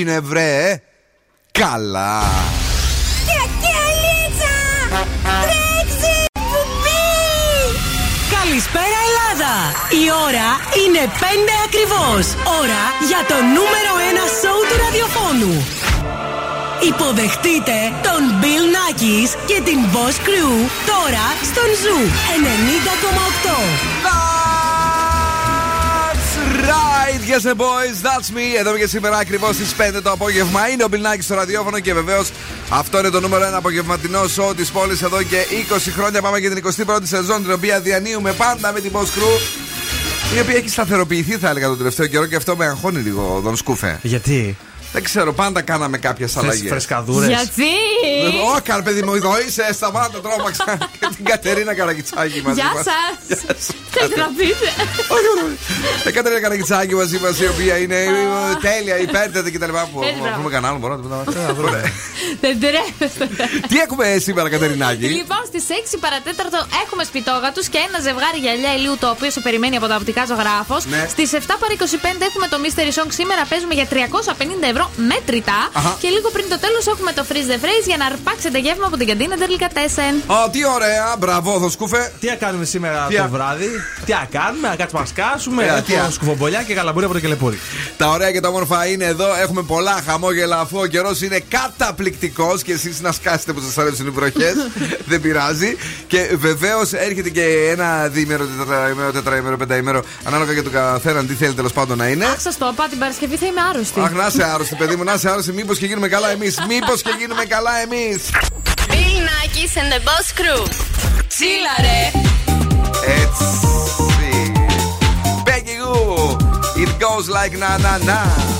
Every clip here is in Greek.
έγινε βρε Καλά Καλησπέρα Ελλάδα! Η ώρα είναι 5 ακριβώς. Ώρα για το νούμερο 1 σόου του ραδιοφώνου. Υποδεχτείτε τον Bill Nakis και την Boss Crew τώρα στον Zoo 90,8 right, yes boys, that's me. Εδώ και σήμερα ακριβώς στις 5 το απόγευμα είναι ο Μπιλνάκη στο ραδιόφωνο και βεβαίως αυτό είναι το νούμερο 1 απογευματινό σοου της πόλης εδώ και 20 χρόνια. Πάμε για την 21η σεζόν την οποία διανύουμε πάντα με την Boss Crew. Η οποία έχει σταθεροποιηθεί, θα έλεγα, τον τελευταίο καιρό και αυτό με αγχώνει λίγο, τον Σκούφε. Γιατί; Δεν ξέρω, πάντα κάναμε κάποιες αλλαγές. Φρεσκαδούρες. Γιατί; Όχι, καλ παιδί μου, εδώ είσαι, σταμάτα, τρόμαξα. και την Κατερίνα Καραγκιτσάκη μαζί Γεια μας. σας. Θέλετε να πείτε; Η Κατερίνα Καραγκιτσάκη μαζί μας, η οποία είναι τέλεια, υπέρτατη κτλ. Που Έτσι, μπράβο. πούμε κανένα άλλο, μπορώ να το πούμε. Δεν τρέπεστε. Τι έχουμε σήμερα, Κατερινάκη; Λοιπόν, στις 6 παρατέταρτο έχουμε σπιτόγατου και ένα ζευγάρι γυαλιά ηλίου το οποίο σε περιμένει από τα οπτικά ζωγράφος. Ναι. Στις 7 παρα 25 έχουμε το Mystery Song. Σήμερα παίζουμε για 350 ευρώ μέτρητα. Αχα. Και λίγο πριν το τέλος έχουμε το Freeze the Phrase για να αρπάξετε γεύμα από την καντίνα Delicatessen. Ω, τι ωραία, μπράβο, θα σκούφε. Τι να κάνουμε σήμερα Τι το α- βράδυ, τι να κάνουμε, να κάτσουμε να σκάσουμε, Ε, τι α- έχουμε σκουφομπολιά και καλαμπούρια από το κελεπούρι. Τα ωραία και τα όμορφα είναι εδώ. Έχουμε πολλά χαμόγελα αφού ο καιρός είναι καταπληκτικός και εσείς να σκάσετε που σας αρέσουν οι βροχές. Δεν πειράζει. Και βεβαίως έρχεται και ένα διήμερο, τετραήμερο, τετραήμερο, πενταήμερο. Ανάλογα για τον καθέναν τι θέλει τέλος πάντων να είναι. Αχ, σας το είπα, την Παρασκευή θα είμαι άρρωστη. Αχ, να είσαι άρρωστη, παιδί μου, να είσαι άρρωστη. Μήπως και γίνουμε καλά εμείς. Μήπως και γίνουμε καλά εμείς. Bill Nackis and the Boss Crew. Τσίλαρε! Έτσι. Peggy Goo. It goes like na na na.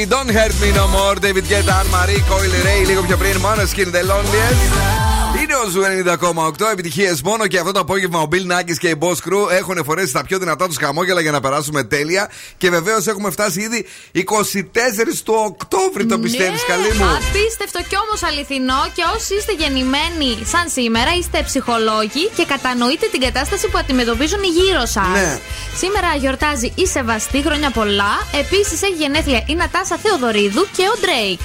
Baby, don't hurt me no more. David Guetta, Anne Marie, Coil Ray, λίγο πιο πριν. Μόνο skin the loneliest. Είναι ο Zoo 90,8 επιτυχίες μόνο και αυτό το απόγευμα ο Bill Nakis και η Boss Crew έχουν φορέσει τα πιο δυνατά τους χαμόγελα για να περάσουμε τέλεια. Και βεβαίως έχουμε φτάσει ήδη 24 του Οκτώβρη, το πιστεύεις, Ναι, καλή μου; Απίστευτο και όμως αληθινό. Και όσοι είστε γεννημένοι σαν σήμερα, είστε ψυχολόγοι και κατανοείτε την κατάσταση που αντιμετωπίζουν γύρω σας. Ναι. Σήμερα γιορτάζει η Σεβαστή, χρόνια πολλά. Επίσης έχει γενέθλια η Νατάσα Θεοδωρίδου και ο Ντρέικ.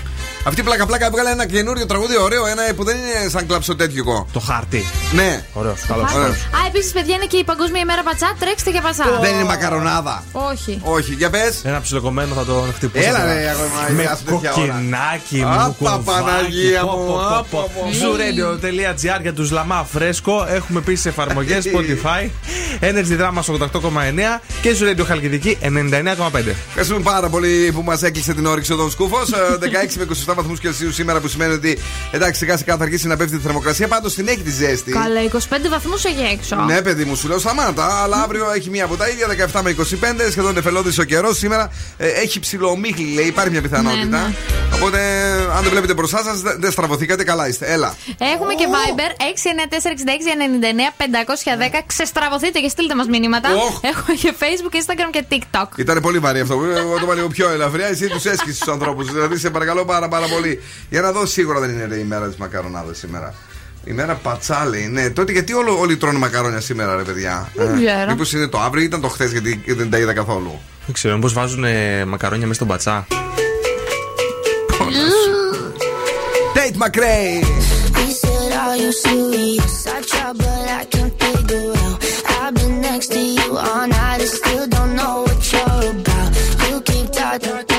Αυτή πλάκα πλάκα έβγαλε ένα καινούριο τραγούδι ωραίο, ένα που δεν είναι σαν κλαψο τέτοιο. Το χάρτη. Ναι. Ωραίο, καλό. Ωραίο. Α, επίσης, παιδιά, είναι και η Παγκόσμια ημέρα πατσά. Τρέξτε για πατσά. Δεν είναι μακαρονάδα. Όχι. Όχι, για πες. Ένα ψιλοκομμένο θα τον χτυπούσα. Έλα, τώρα. ρε, αγόρι, Με ας τέτοια ώρα. κοκκινάκι μου. Άπα, κομβάκι, Παναγία πω, μου, πω, πω, άπα, πω. πω. Zooradio.gr για τους λαμά φρέσκο. Έχουμε επίσης εφαρμογές Spotify, Energy Drama 88,9 και Zoo Radio Χαλκιδική 99,5. Ευχαριστούμε πάρα πολύ που μας έκλεισε την όρεξη ο Δον Σκούφος. 16 με 27 βαθμούς Κελσίου σήμερα που σημαίνει ότι εντάξει σιγά σιγά θα αρχίσει να πέφτει η θερμοκρασία. Πάντως την έχει τη ζέστη. Καλά, 25 βαθμούς έχει έξω. Ναι, παιδί μου, σου λέω σταμάτα. Αλλά αύριο έχει μία από τα ίδια, 17 με 25, σχεδόν εφελώδης ο καιρός. Σήμερα ε, έχει ψηλομίχλη, λέει, υπάρχει μια πιθανότητα. Ναι, ναι. Οπότε, αν δεν βλέπετε μπροστά σας, δεν δεν στραβωθήκατε, καλά είστε. Έλα. Έχουμε και Viber 694-6699-510. Ξεστραβωθείτε και στείλτε μας μηνύματα. Οχ. Έχουμε και Facebook, Instagram και TikTok. Ήταν πολύ βαρύ αυτό. Εγώ το είπα λίγο πιο ελαφριά. Εσύ τους έσκησε τους ανθρώπους. Δηλαδή, σε παρακαλώ πάρα, πάρα πολύ. Για να δω, σίγουρα δεν είναι ρε, η μέρα της μακαρονάδας σήμερα. Η μέρα πατσά λέει. Ναι, τότε γιατί όλο, όλοι τρώνε μακαρόνια σήμερα, ρε παιδιά; Δεν ξέρω. Μήπως είναι το αύριο ή ήταν το χθες, γιατί δεν τα είδα καθόλου. Δεν ξέρω, πώ βάζουν ε, μακαρόνια μέσα στον πατσά. Tate McRae. He said, Are you serious? I try, but I can't figure out. I've been next to you all night and still don't know what you're about. You keep talking, talking,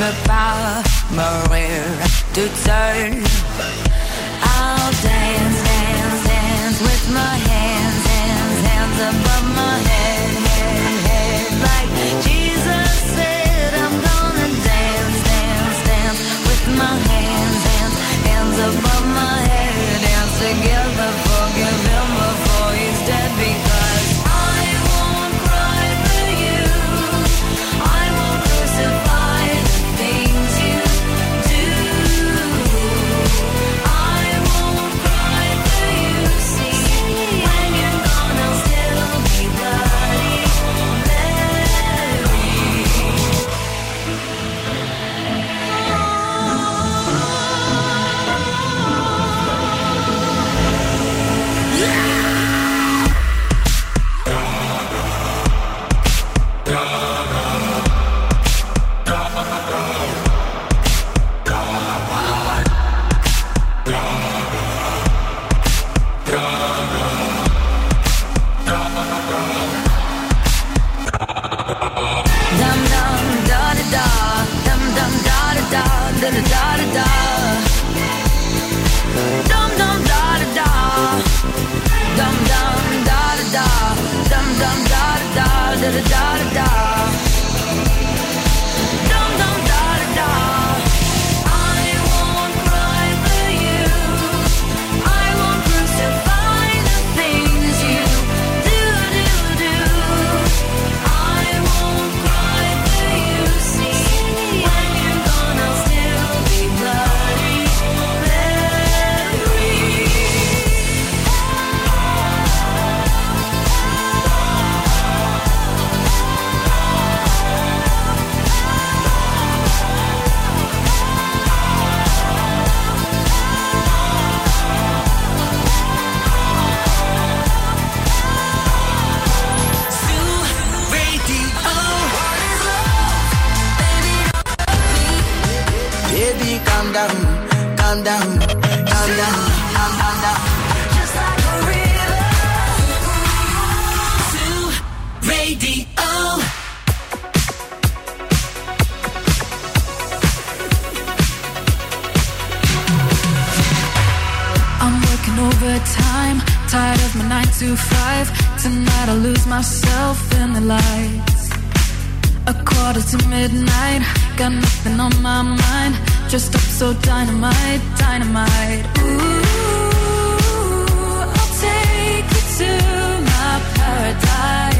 veux pas mourir toute seule. calm down, calm down, calm down, calm, down. Just like a river. Radio. overtime. Tired of my nine to five. Tonight I lose myself in the lights. A quarter to midnight. Got nothing on my mind dressed up so dynamite, dynamite. Ooh, I'll take you to my paradise.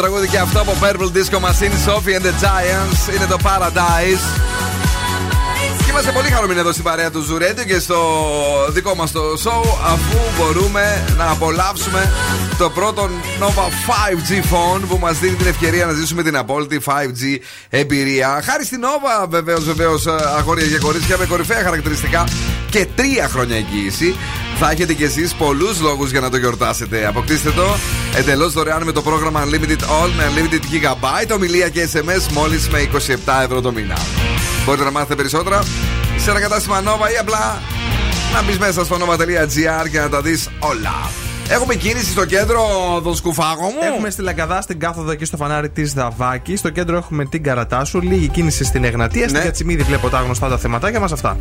Τραγούδι και αυτό από Purple Disco Machine, Sophie and the Giants. Είναι το Paradise. Και είμαστε πολύ χαρούμενοι εδώ στην παρέα του Ζουρέντιο και στο δικό μας το show αφού μπορούμε να απολαύσουμε το πρώτο Nova 5G phone που μας δίνει την ευκαιρία να ζήσουμε την απόλυτη 5G εμπειρία. Χάρη στην Nova βεβαίως, βεβαίως αγόρια και κορίτσια με κορυφαία χαρακτηριστικά και τρία χρόνια εγγύηση. Θα έχετε κι εσείς πολλούς λόγους για να το γιορτάσετε. Αποκτήστε το εντελώς δωρεάν με το πρόγραμμα Unlimited All με Unlimited Gigabyte, ομιλία και SMS μόλις με 27 ευρώ το μήνα. Μπορείτε να μάθετε περισσότερα σε ένα κατάστημα Nova ή απλά να μπεις μέσα στο nova.gr και να τα δεις όλα. Έχουμε κίνηση στο κέντρο, το σκουφάγο μου. Έχουμε στη Λαγκαδά, στην κάθοδο εκεί στο φανάρι της Δαβάκης. Στο κέντρο έχουμε την Καρατάσου. Λίγη κίνηση στην Εγνατία. Στην Ναι. Κατσιμίδη βλέπω τα γνωστά τα θεματάκια μας αυτά.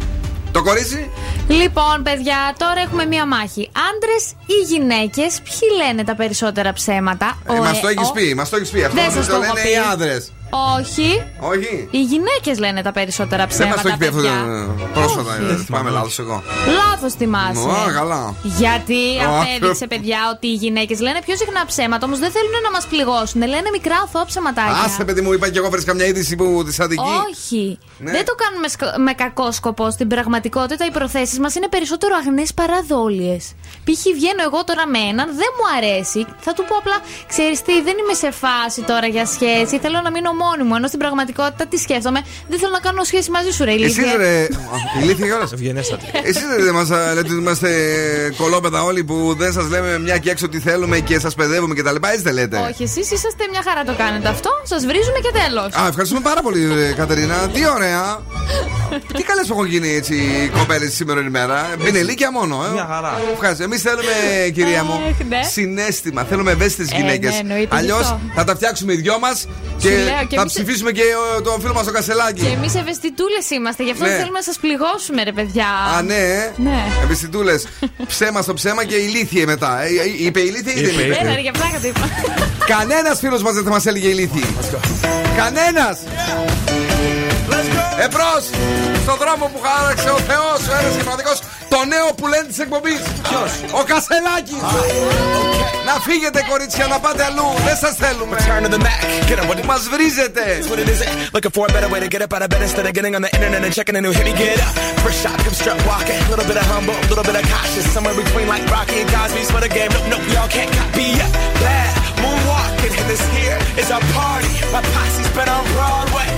Το κορίτσι; Λοιπόν, παιδιά, τώρα έχουμε μία μάχη. Άντρες ή γυναίκες, ποιοι λένε τα περισσότερα ψέματα; Ε, Ο- μας ε, το έχεις ο- πει, μας το έχεις πει. Αυτό Δεν το σας το έχω λένε πει. οι άντρες. Όχι. Όχι. Οι γυναίκες λένε τα περισσότερα Δεν ψέματα. μα το έχει πει αυτό παιδιά. το- πρόσφατα. Όχι. ε, Πάμε λάθος εγώ. Λάθος θυμάσαι. Α, καλά. Γιατί Α. απέδειξε, παιδιά, ότι οι γυναίκες λένε πιο συχνά ψέματα, όμως δεν θέλουν να μας πληγώσουν. Λένε μικρά αθώα ψεματάκια. Άσε, παιδί μου, είπα και εγώ βρει καμιά είδηση που της αδικεί. Όχι. Ναι. Δεν το κάνουμε σκ- με κακό σκοπό. Στην πραγματικότητα οι προθέσεις μας είναι περισσότερο αγνές παρά δόλιες. Π.χ. βγαίνω εγώ τώρα με έναν, δεν μου αρέσει. Θα του πω απλά, ξέρεις τι, δεν είμαι σε φάση τώρα για σχέση. Θέλω να μείνω μόνη μου. Ενώ στην πραγματικότητα τι σκέφτομαι, δεν θέλω να κάνω σχέση μαζί σου, ρε Εσείς ηλίθεια. ρε. Ηλίθεια κιόλας. Ευγενέστατη. Εσείς δεν μας λέτε ότι είμαστε κολόπεδα όλοι που δεν σας λέμε μια και έξω τι θέλουμε και σας παιδεύουμε κτλ. Έτσι δεν λέτε. Όχι, εσείς είσαστε μια χαρά το κάνετε αυτό. Σας βρίζουμε και τέλος. Α, ευχαριστούμε πάρα πολύ, ρε, Κατερίνα. Τι ωραία. Τι καλές που έχουν γίνει έτσι οι κοπέλες σήμερα ημέρα. Μπινελίκια μόνο, ε. Μια χαρά. Ευχαριστώ. Εμείς θέλουμε, κυρία μου, Αχ, ναι. συνέστημα. Θέλουμε ευαίσθητες Ε, γυναίκες. ναι, εννοείται, γι' Αλλιώς αυτό. θα τα φτιάξουμε οι δυο μας και, λέω, και θα εμείς- ψηφίσουμε και ο, το φίλο μας το κασελάκι. Και εμείς ευαισθητούλες είμαστε, γι' αυτό Ναι. δεν θέλουμε να σας πληγώσουμε, ρε παιδιά. Α, ναι, ε. Ναι. Ευαισθητούλες. ψέμα στο ψέμα και ηλίθιε μετά. Ε, ε, είπε ηλίθιε ή δεν Είπε, είπε; είπε. Έλα, ρε, για πλάκα το είπα. Κανένας φίλος μας δεν θα μας έλεγε ηλίθιοι. Κανένας! Εμπρό! Στον δρόμο που χάραξε ο Θεό, ο ένα και μοναδικό, το νέο που λένε τη εκπομπή. Ποιο? Ο Κασελάκη! Να φύγετε, κορίτσια, να πάτε αλλού. Δεν σα θέλουμε. Turn to the Mac, get up with it. Μα βρίζετε. That's what it is. Looking for a better way to get up out of bed instead of getting on the internet and checking a new hit. Me get up. First shot, come strut walking. A little bit of humble, a little bit of cautious. Somewhere between like Rocky and Cosby's for the game. Nope, nope, y'all can't copy yet. Bad moonwalking, and this here is our party. My posse's been on Broadway, and we did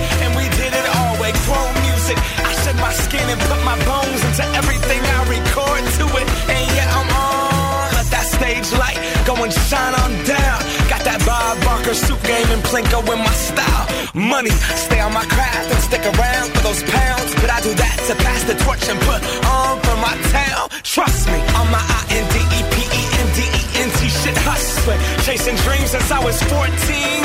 it all music. I shed my skin and put my bones into everything I record to it. And yeah, I'm on. Let that stage light go and shine on down. Got that Bob Barker suit game and Plinko in my style. Money, stay on my craft and stick around for those pounds. But I do that to pass the torch and put on for my town. Trust me, on my I Chasing dreams since I was 14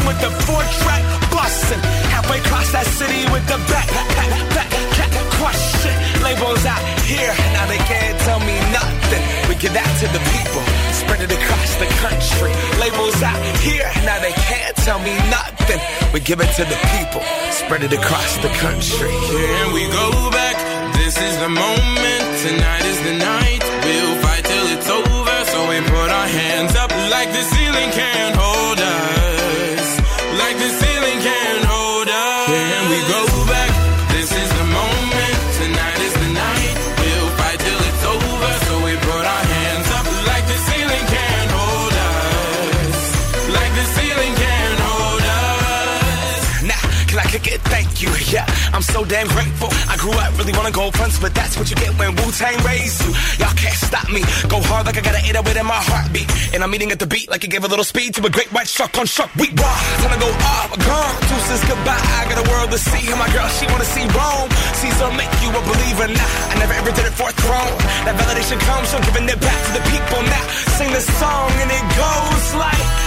with the four track bustin'. Halfway across that city with the back, back, back, back, question. Labels out here, now they can't tell me nothing. We give that to the people, spread it across the country. Labels out here, now they can't tell me nothing. We give it to the people, spread it across the country. Here we go back. This is the moment. Tonight is the night. We'll fight till it's over. We put our hands up like the ceiling can't hold it? Thank you. Yeah, I'm so damn grateful. I grew up really wanna go fronts, but that's what you get when Wu Tang raised you. Y'all can't stop me. Go hard like I gotta an 808 in my heartbeat. And I'm eating at the beat like it gave a little speed to a great white shark on shark. We raw. Time to go off. Gone. Deuces goodbye. I got a world to see. And my girl, she wanna see Rome. Caesar make you a believer. Nah, I never ever did it for a throne. That validation comes from giving it back to the people. Now, sing this song and it goes like.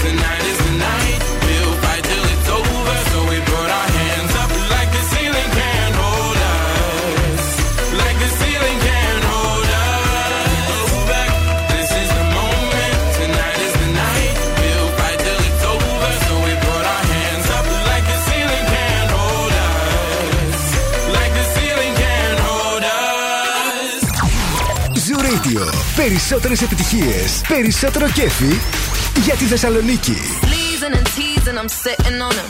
Radio. Περισσότερες επιτυχίες, περισσότερο κέφι για τη Θεσσαλονίκη. Pleasing and teasing, I'm sitting on him.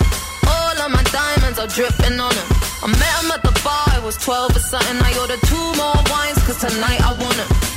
All of my diamonds are dripping on him. I met him at the bar, I was 12 or something. I ordered two more wines, cause tonight I want him.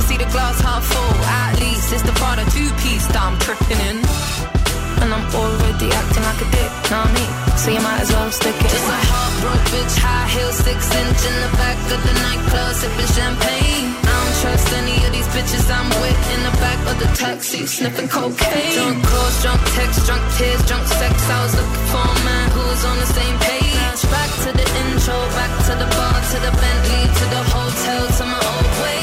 see the glass half full, at least it's the part of two piece that I'm tripping in. And I'm already acting like a dick, know what I mean? So you might as well stick it. Just a heartbroken bitch, high heel, six inch in the back of the nightclub, sipping champagne. I don't trust any of these bitches I'm with in the back of the taxi, sniffing cocaine. Drunk calls, drunk texts, drunk tears, drunk sex. I was looking for a man who was on the same page. Back to the intro, back to the bar, to the Bentley, to the hotel, to my old way.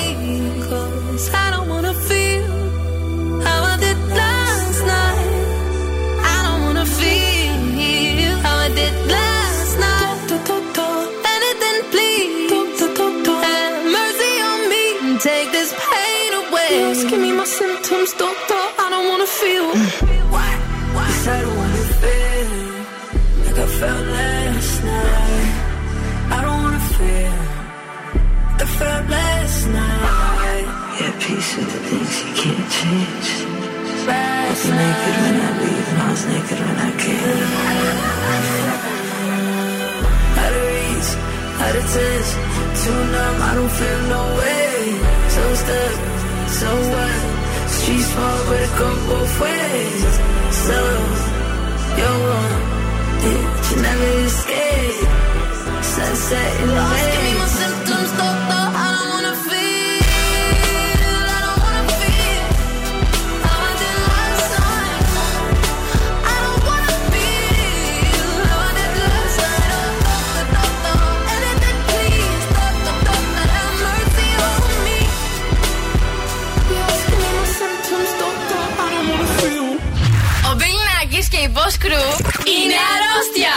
Pain away. Me my symptoms, doctor. I don't wanna feel. What? Yes, I don't wanna feel like I felt last night. I don't wanna feel like I felt last night. Yeah, peace with the things you can't change. I was naked when I leave, and I was naked when I came. Out of reach, out of touch, too numb, I don't feel no way. So stuck, so what? Street small, but it go both ways. So, you're wrong, yeah, you never escape. Sunset in the Lost, give me way. Είναι αρρώστια.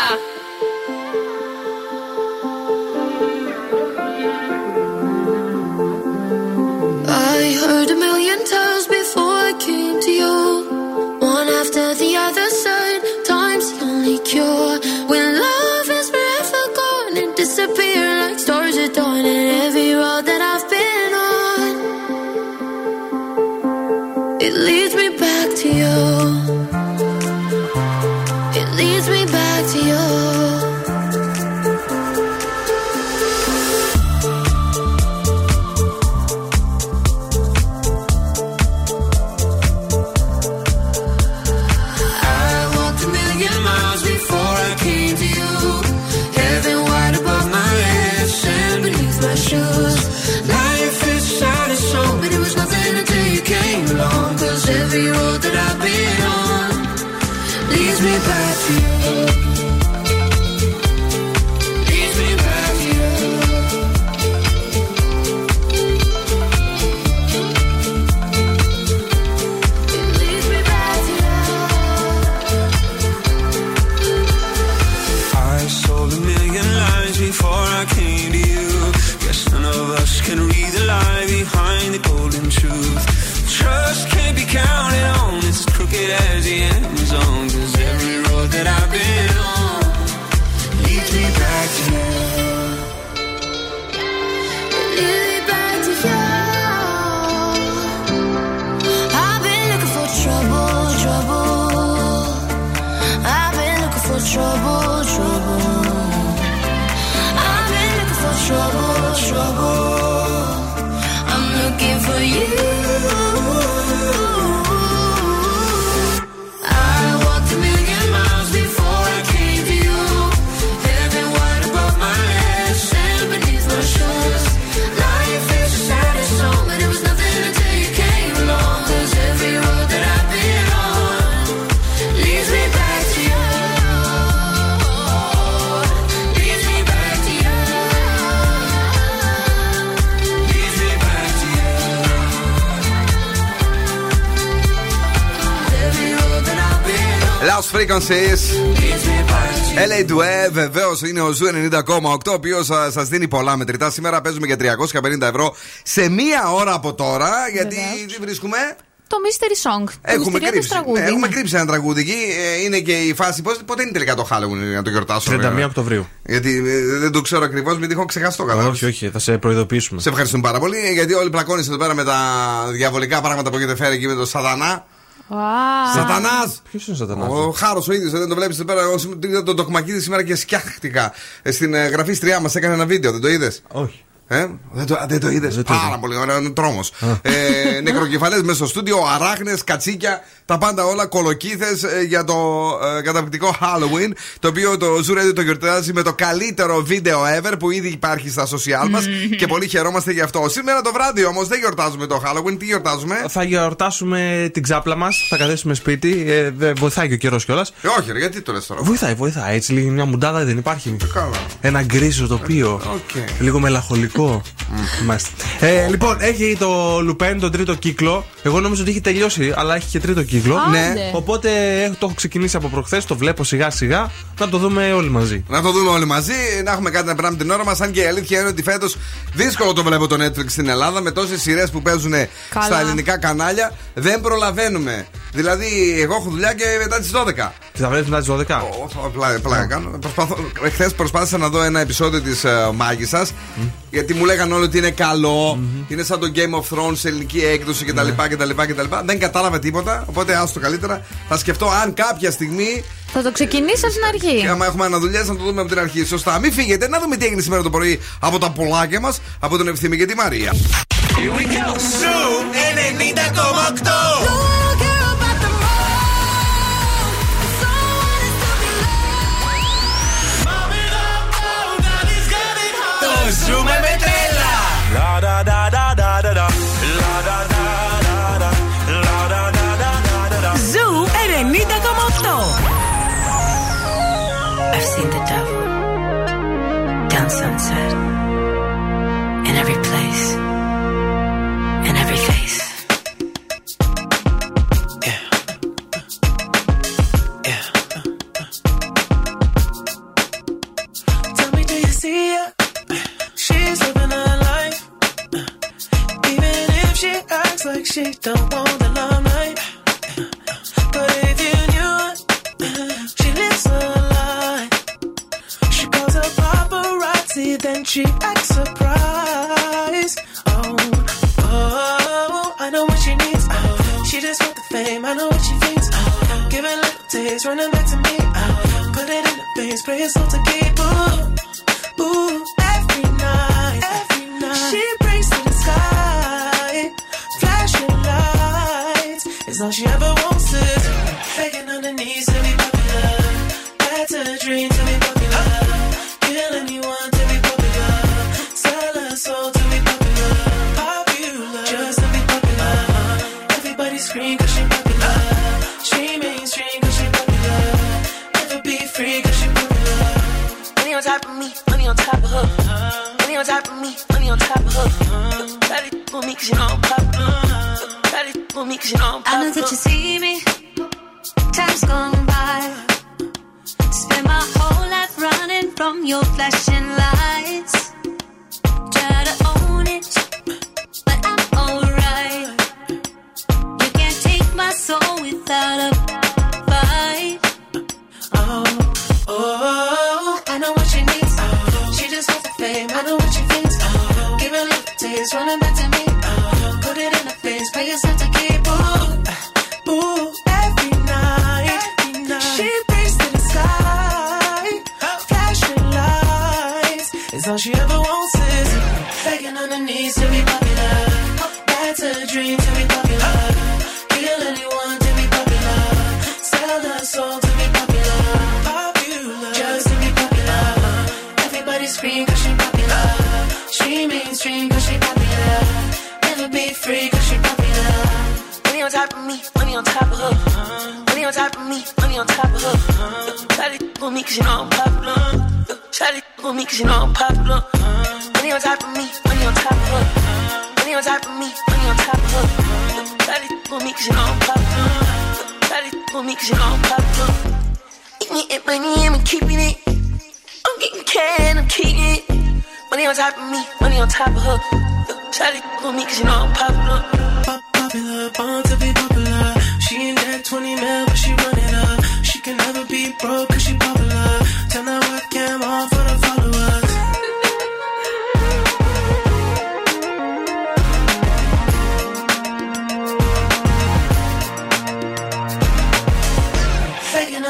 find the golden truth. Trust can't be counted. Lost Frequencies. LA του Ε, βεβαίως είναι ο Zoo 90,8, ο οποίος σας δίνει πολλά μετρητά. Σήμερα παίζουμε για 350 ευρώ σε μία ώρα από τώρα. Γιατί τι βρίσκουμε; Το Mystery Song. Το Έχουμε μυστηριώδες κρύψει. τραγούδι. Ναι, έχουμε ναι. κρύψει ένα τραγούδι εκεί. Ε, είναι και η φάση. Πώς, πότε είναι τελικά το Halloween για να το γιορτάσω. 31 βέβαια. Οκτωβρίου. Γιατί ε, δεν το ξέρω ακριβώς, γιατί έχω ξεχάσει το κατά. Όχι, όχι, θα σε προειδοποιήσουμε. Σε ευχαριστούμε πάρα πολύ, γιατί όλοι πλακώνεις εδώ πέρα με τα διαβολικά πράγματα που έχετε φέρει εκεί με το Σατανά. Wow. Σατανάς! Ποιος είναι ο Σατανάς; Ο Χάρος ο ίδιος, δεν το βλέπεις εδώ πέρα. Εγώ σήμερα είδα τον Τοκμακίδη σήμερα και σκιάχτηκα. Ε, Στην ε, γραφίστριά μας έκανε ένα βίντεο, δεν το είδες; Όχι. Ε, δεν το, δεν το είδες. Πάρα πολύ ωραίο, είναι τρόμος. ε, Νεκροκεφαλές μέσα στο στούντιο, αράχνες, κατσίκια, τα πάντα όλα, κολοκύθες για το ε, καταπληκτικό Halloween. Το οποίο το Zoo Radio το γιορτάζει με το καλύτερο βίντεο ever που ήδη υπάρχει στα social μας και πολύ χαιρόμαστε γι' αυτό. Σήμερα το βράδυ όμως δεν γιορτάζουμε το Halloween, τι γιορτάζουμε; Θα γιορτάσουμε την ξάπλα μας, θα καθίσουμε σπίτι. Ε, δε- βοηθάει και ο καιρός κιόλας. Ε, όχι, ρε, γιατί το λες τώρα; Βοηθάει, βοηθάει. Έτσι λίγη μια μουντάδα δεν υπάρχει. Καλά. Ένα γκρίζο τοπίο. Οκ. Λίγο μελαγχολικό. Μάλιστα. Ε, λοιπόν, έχει το Lupin τον τρίτο κύκλο. Εγώ νόμιζα ότι έχει τελειώσει, αλλά έχει και τρίτο κύκλο. Άντε. Ναι. Οπότε ε, το έχω ξεκινήσει από προχθές, το βλέπω σιγά σιγά. Να το δούμε όλοι μαζί. Να το δούμε όλοι μαζί, να έχουμε κάτι να περνάμε την ώρα μας. Αν και η αλήθεια είναι ότι φέτος δύσκολο το βλέπω το Netflix στην Ελλάδα με τόσες σειρές που παίζουν Καλά. στα ελληνικά κανάλια. Δεν προλαβαίνουμε. Δηλαδή, εγώ έχω δουλειά και μετά τις 12. Θα βλέπεις μετά τις 12. Πλάκα πλάκα κάνω. Προσπαθώ- Εχθές προσπάθησα να δω ένα επεισόδιο της uh, Μάγισσα. Γιατί μου λέγανε όλοι ότι είναι καλό. Είναι σαν το Game of Thrones σε ελληνική έκδοση κτλ. κτλ, κτλ. Δεν κατάλαβα τίποτα. Οπότε άστο καλύτερα. Θα σκεφτώ αν κάποια στιγμή Θα το ξεκινήσεις από την αρχή. και άμα έχουμε αναδουλειές να το δούμε από την αρχή. Σωστά. Μην φύγετε, να δούμε τι έγινε σήμερα το πρωί από τα πουλάκια μας, από τον Ευθύμη και τη Μαρία. Zoo 90,8. da da da da. La da da da da. La da da da da da da. Ζου 90,8. I've seen the devil down sunset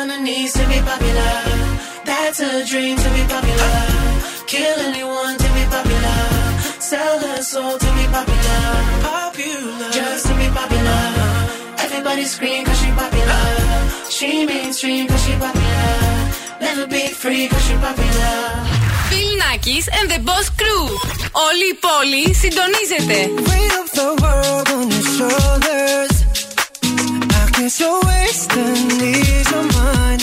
on her knees to be popular. That's a dream to be popular. Kill anyone to be popular. Sell her soul to be popular. Popular. Just to be popular. Everybody scream cause she popular. She mainstream cause she popular. Never be free cause she popular. Bill Nackis and the Boss Crew. Όλη η πόλη συντονίζεται. Weight of the world on your shoulders. I guess you're wasting ease of mind.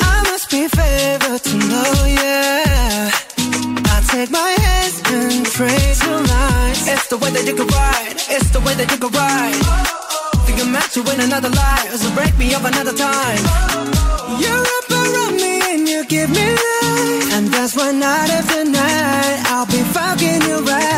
I must be favored to know, yeah. I take my hands and trace your lines. It's the way that you can ride. It's the way that you can ride. Think I'm meant to win another life, so break me up another time. You're up around me and you give me life, and that's why night after night I'll be fucking you right.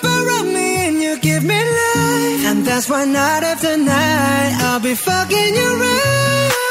around me and you give me life. And that's why night after night I'll be fucking you right.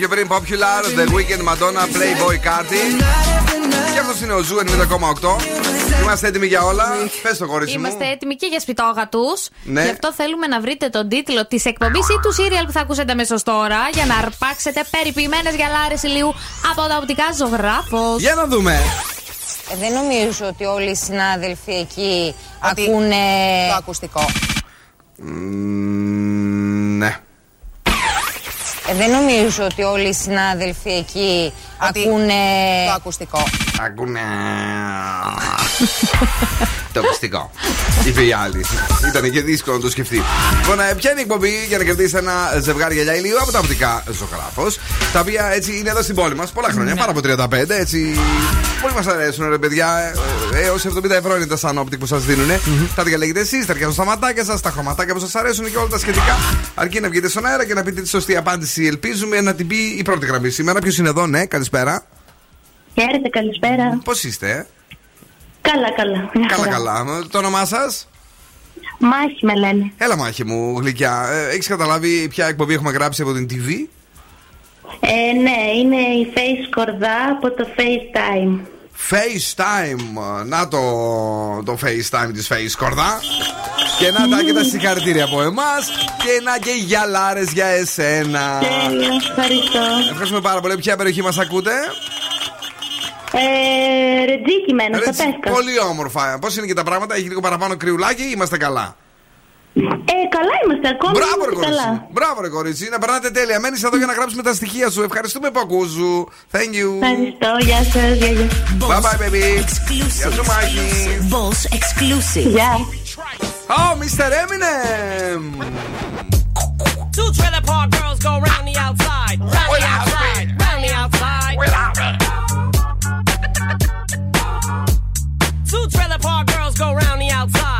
Πιο πριν Popular, The Weeknd Madonna, Playboi Carti. Και αυτός είναι ο Zoo 90,8. Είμαστε έτοιμοι για όλα. Πες το κορίτσι μου. Είμαστε έτοιμοι και για σπιτόγατους. Ναι. Γι' αυτό θέλουμε να βρείτε τον τίτλο της εκπομπής ή του σίριαλ που θα ακούσετε αμέσως τώρα για να αρπάξετε περιποιημένες γυαλάρες ηλίου από τα οπτικά Ζωγράφος. Για να δούμε. Ε, δεν νομίζω ότι όλοι οι συνάδελφοι εκεί ακούνε το ακουστικό. Μμμ, Ναι. Ε, δεν νομίζω ότι όλοι οι συνάδελφοι εκεί ακούνε το ακουστικό. Ακούνε. Το ακουστικό. Είπε η άλλη. Ήταν και δύσκολο να το σκεφτεί. Λοιπόν, ε, ποια είναι η εκπομπή για να κερδίσει ένα ζευγάρι γυαλιά ηλίου από τα οπτικά ζωγράφος. Τα οποία έτσι είναι εδώ στην πόλη μας πολλά χρόνια. Πάρα από 35 έτσι. Πολύ μας αρέσουν ρε παιδιά. Έως 70 ευρώ είναι τα Sun Optic που σας δίνουν. Τα διαλέγετε εσείς, τα έρχονται στα ματάκια σας, τα χρωματάκια που σας αρέσουν και όλα τα σχετικά. Αρκεί να βγείτε στον αέρα και να πείτε τη σωστή απάντηση. Ελπίζουμε να την πει η πρώτη γραμμή σήμερα. Ποιος είναι εδώ, ναι, καλησπέρα. Χαίρετε, καλησπέρα. Πώς είστε, Καλά, καλά. Μια Καλά, χαρά. καλά. Το όνομά σας; Μάχη με λένε. Έλα, Μάχη μου, γλυκιά. Ε, Έχεις καταλάβει ποια εκπομπή έχουμε γράψει από την TV. Ε, ναι, είναι η Φαίη Σκορδά από το Fay's Time. FaceTime. Να το, το FaceTime της Face Κορδά. Και να τα και τα συγχαρητήρια από εμάς. Και να και γυαλάρες για εσένα. Τέλεια, ευχαριστώ. Ευχαριστούμε πάρα πολύ. Ποια περιοχή μας ακούτε, Ε, Ρετζίκι μένω, στα Έτσι, Πέσκα. Πολύ όμορφα. Πώς είναι και τα πράγματα, έχει λίγο παραπάνω κρυουλάκι ή είμαστε καλά; Ε, καλά είμαστε ακόμα. Μπράβο, ρε είμαστε κορίτσι. καλά. Μπράβο, ρε κορίτσι. Να περνάτε τέλεια. Μένεις εδώ για να γράψουμε τα στοιχεία σου. Ευχαριστούμε που ακούζου. Thank you. Ευχαριστώ, γεια σας, γεια γεια. Bye bye, baby. Γεια σου, Μάκη. Boss exclusive. Γεια. Oh, Mr. Eminem. Two trailer park girls go round the outside, round the outside, round the outside. Two trailer park girls go round the outside,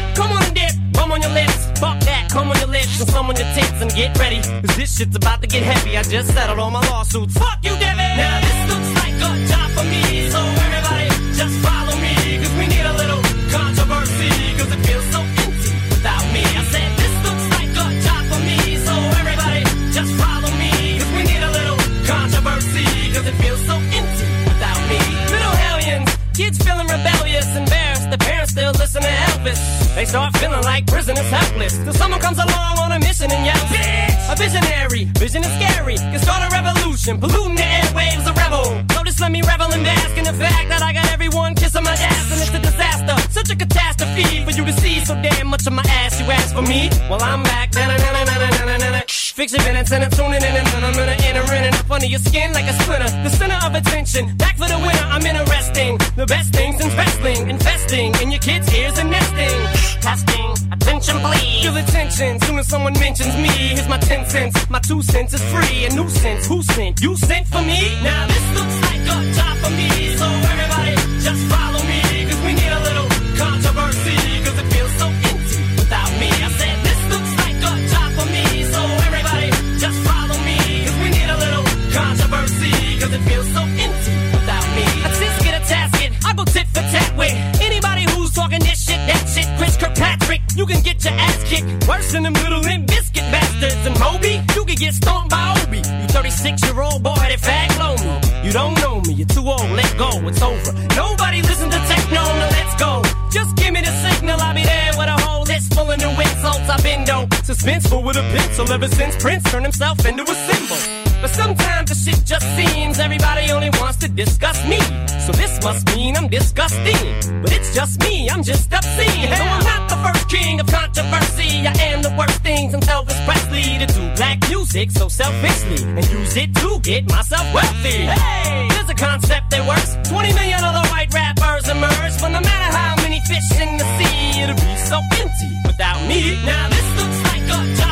come on and dip, come on your lips, fuck that, come on your lips, and some on your tits, and get ready. Cause this shit's about to get heavy. I just settled all my lawsuits. Fuck you, Devin! Now this looks like a job for me, well I'm back. Fix your minutes and I'm tuning in and I'm gonna enter in and up under your skin like a splinter. The center of attention, back for the winner. I'm interesting. The best things in wrestling, investing in your kids' ears and nesting. Testing, attention please. Feel attention, soon as someone mentions me. Here's my ten cents, my two cents is free. A nuisance, who sent? You sent for me? Now this looks like a job for me, so everybody get your ass kicked worse than them little limp biscuit bastards. And Moby, you can get stomped by Obi. You 36 year old boy that fag me. You don't know me, you're too old, let go, it's over. Nobody listen to techno, now let's go. Just give me the signal, I'll be there with a whole list full of new insults. I've been dope, suspenseful with a pencil ever since Prince turned himself into a symbol. But sometimes the shit just seems everybody only wants to discuss me. So this must mean I'm disgusting. But it's just me, I'm just obscene. No, I'm not first king of controversy. I am the worst thing since Elvis Presley to do black music so selfishly and use it to get myself wealthy. Hey, there's a concept that works. 20 million other white rappers emerge, but no matter how many fish in the sea, it'll be so empty without me. Now this looks like a job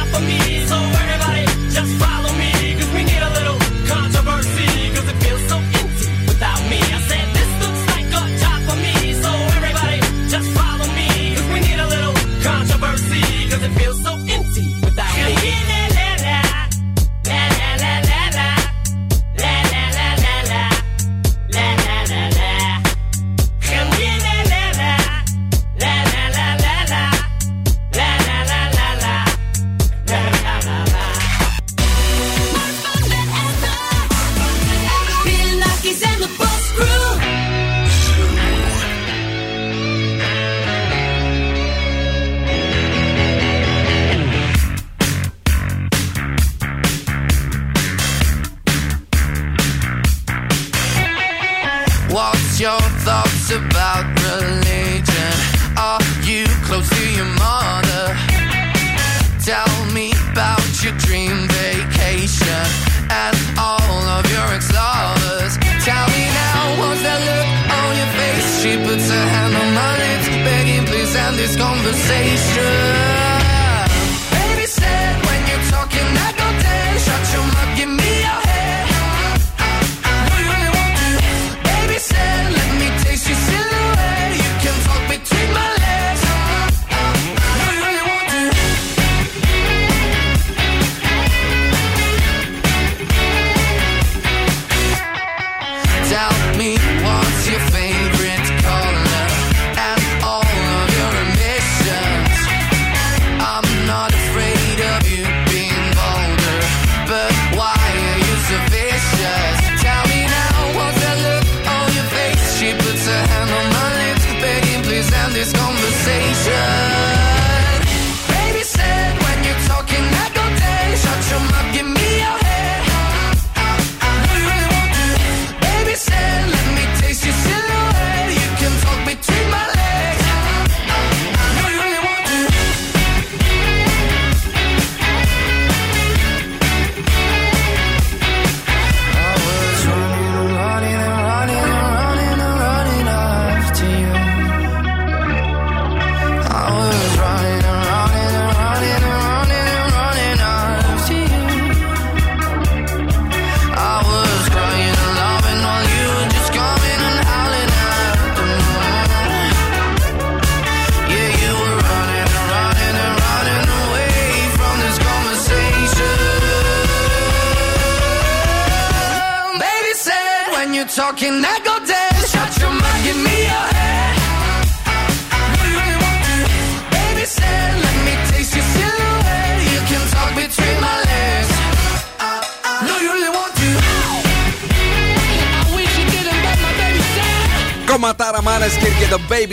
I had no money for begging, please end this conversation.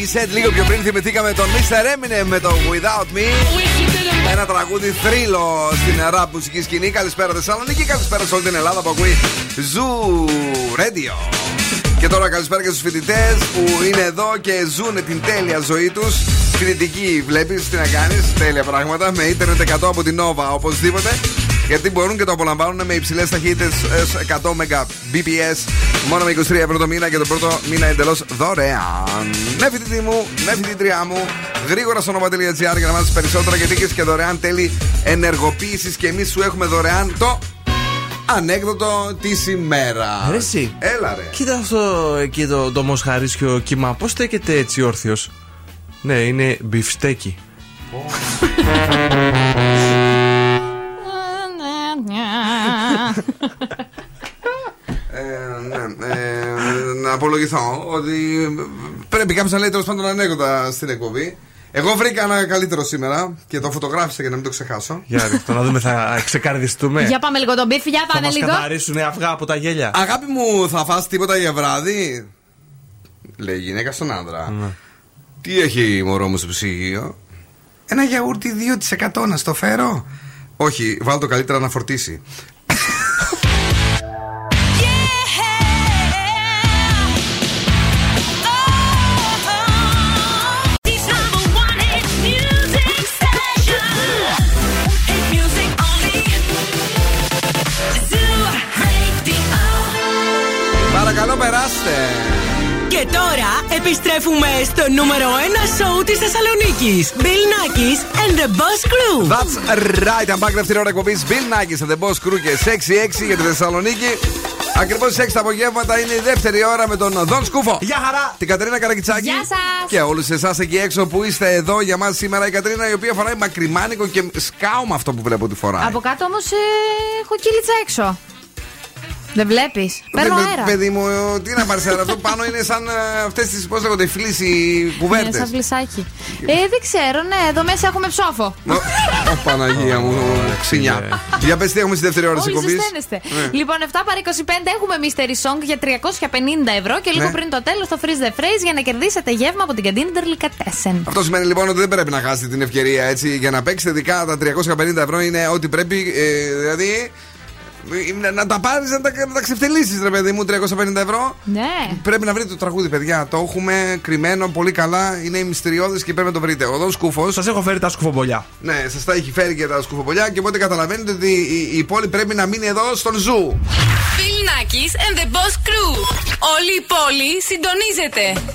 Και το Baby Set. Λίγο πιο πριν θυμηθήκαμε τον Mr. Eminem με το Without Me. Ένα τραγούδι θρύλο στην rap μουσική σκηνή. Καλησπέρα Θεσσαλονίκη, καλησπέρα σε όλη την Ελλάδα που ακούει Zoo Radio. Και τώρα καλησπέρα και στους φοιτητές που είναι εδώ και ζουν την τέλεια ζωή τους. Φοιτητική, βλέπεις τι να κάνεις. Τέλεια πράγματα. Με ίντερνετ 100 από την Nova οπωσδήποτε. Γιατί μπορούν και το απολαμβάνουν με υψηλές ταχύτητες 100 Mbps μόνο με 23 ευρώ το μήνα και τον πρώτο μήνα εντελώς δωρεάν. Ναι, φοιτητή μου, ναι, φοιτητριά μου, γρήγορα στο nova.gr για να μάθεις περισσότερα γιατί έχεις και δωρεάν τέλη ενεργοποίησης και εμείς σου έχουμε δωρεάν το ανέκδοτο της ημέρας. Ρε εσύ. Έλα ρε. Κοίτα αυτό εκεί το, το μοσχαρίσιο κύμα. Πώς στέκεται έτσι όρθιος; Ναι, είναι μπιφστέκι. Ε, απολογηθώ ότι πρέπει κάποιος να λέει τέλος πάντων ανέκδοτα στην εκπομπή. Εγώ βρήκα ένα καλύτερο σήμερα και το φωτογράφησα για να μην το ξεχάσω. Για ρίχτω, να δούμε, θα ξεκαρδιστούμε. Για πάμε λίγο τον μπιφ, για Θα πάμε μας λίγο. καθαρίσουν αυγά από τα γέλια. Αγάπη μου, θα φας τίποτα για βράδυ; Λέει η γυναίκα στον άντρα. Ναι. Τι έχει μωρό μου στο ψυγείο; Ένα γιαούρτι 2% να στο φέρω. Όχι, βάλ το καλύτερα να φορτίσει. Και τώρα επιστρέφουμε στο νούμερο 1 σοου της Θεσσαλονίκης. Bill Nackis and the Boss Crew. That's right. I'm back δεύτερη ώρα εκπομπής Bill Nackis and the Boss Crew και 6-6 για τη Θεσσαλονίκη. Ακριβώς 6 τα απογεύματα είναι η δεύτερη ώρα με τον Δον Σκούφο. Γεια χαρά! Την Κατερίνα Καρακιτσάκη. Γεια σας. Και όλους εσάς εκεί έξω που είστε εδώ για μας σήμερα. Η Κατερίνα η οποία φοράει μακριμάνικο και σκάω με αυτό που βλέπω ότι φοράει. Από κάτω όμως έχω κύλιτσα έξω. Δεν βλέπεις; Παίρνω Παι- αέρα. Παιδί μου, τι να πάρεις αέρα. Αυτό πάνω είναι σαν αυτές τις. Πώς λέγονται, φλήσει Είναι κουβέρτες. σαν βλισάκι. Ε, δεν ξέρω, ναι, εδώ μέσα έχουμε ψόφο. Ω Παναγία μου, ξυνιά. Για πες τι έχουμε στη δεύτερη ώρα της Όλοι εκπομπής. ζεσταίνεστε. Λοιπόν, 7 παρα 25 έχουμε mystery song για 350 ευρώ και λίγο Ναι. πριν το τέλος το freeze the phrase για να κερδίσετε γεύμα από την καντίνη Τερλικατέσεν. Αυτό σημαίνει λοιπόν ότι δεν πρέπει να χάσετε την ευκαιρία έτσι για να παίξετε. Ειδικά τα 350 ευρώ είναι ό,τι πρέπει. ε, δηλαδή να τα πάρεις, να τα, να τα ξεφτιλίσεις, ρε παιδί μου, 350 ευρώ. Ναι. Πρέπει να βρείτε το τραγούδι, παιδιά. Το έχουμε κρυμμένο πολύ καλά. Είναι μυστηριώδες και πρέπει να το βρείτε. Εδώ Δόν Σκούφο. Σας έχω φέρει τα σκουφόπολιά. Ναι, σας τα έχει φέρει και τα σκουφομπολιά και οπότε καταλαβαίνετε ότι η, η πόλη πρέπει να μείνει εδώ στον Zoo. Bill and the Boss Crew. Όλη η πόλη συντονίζεται.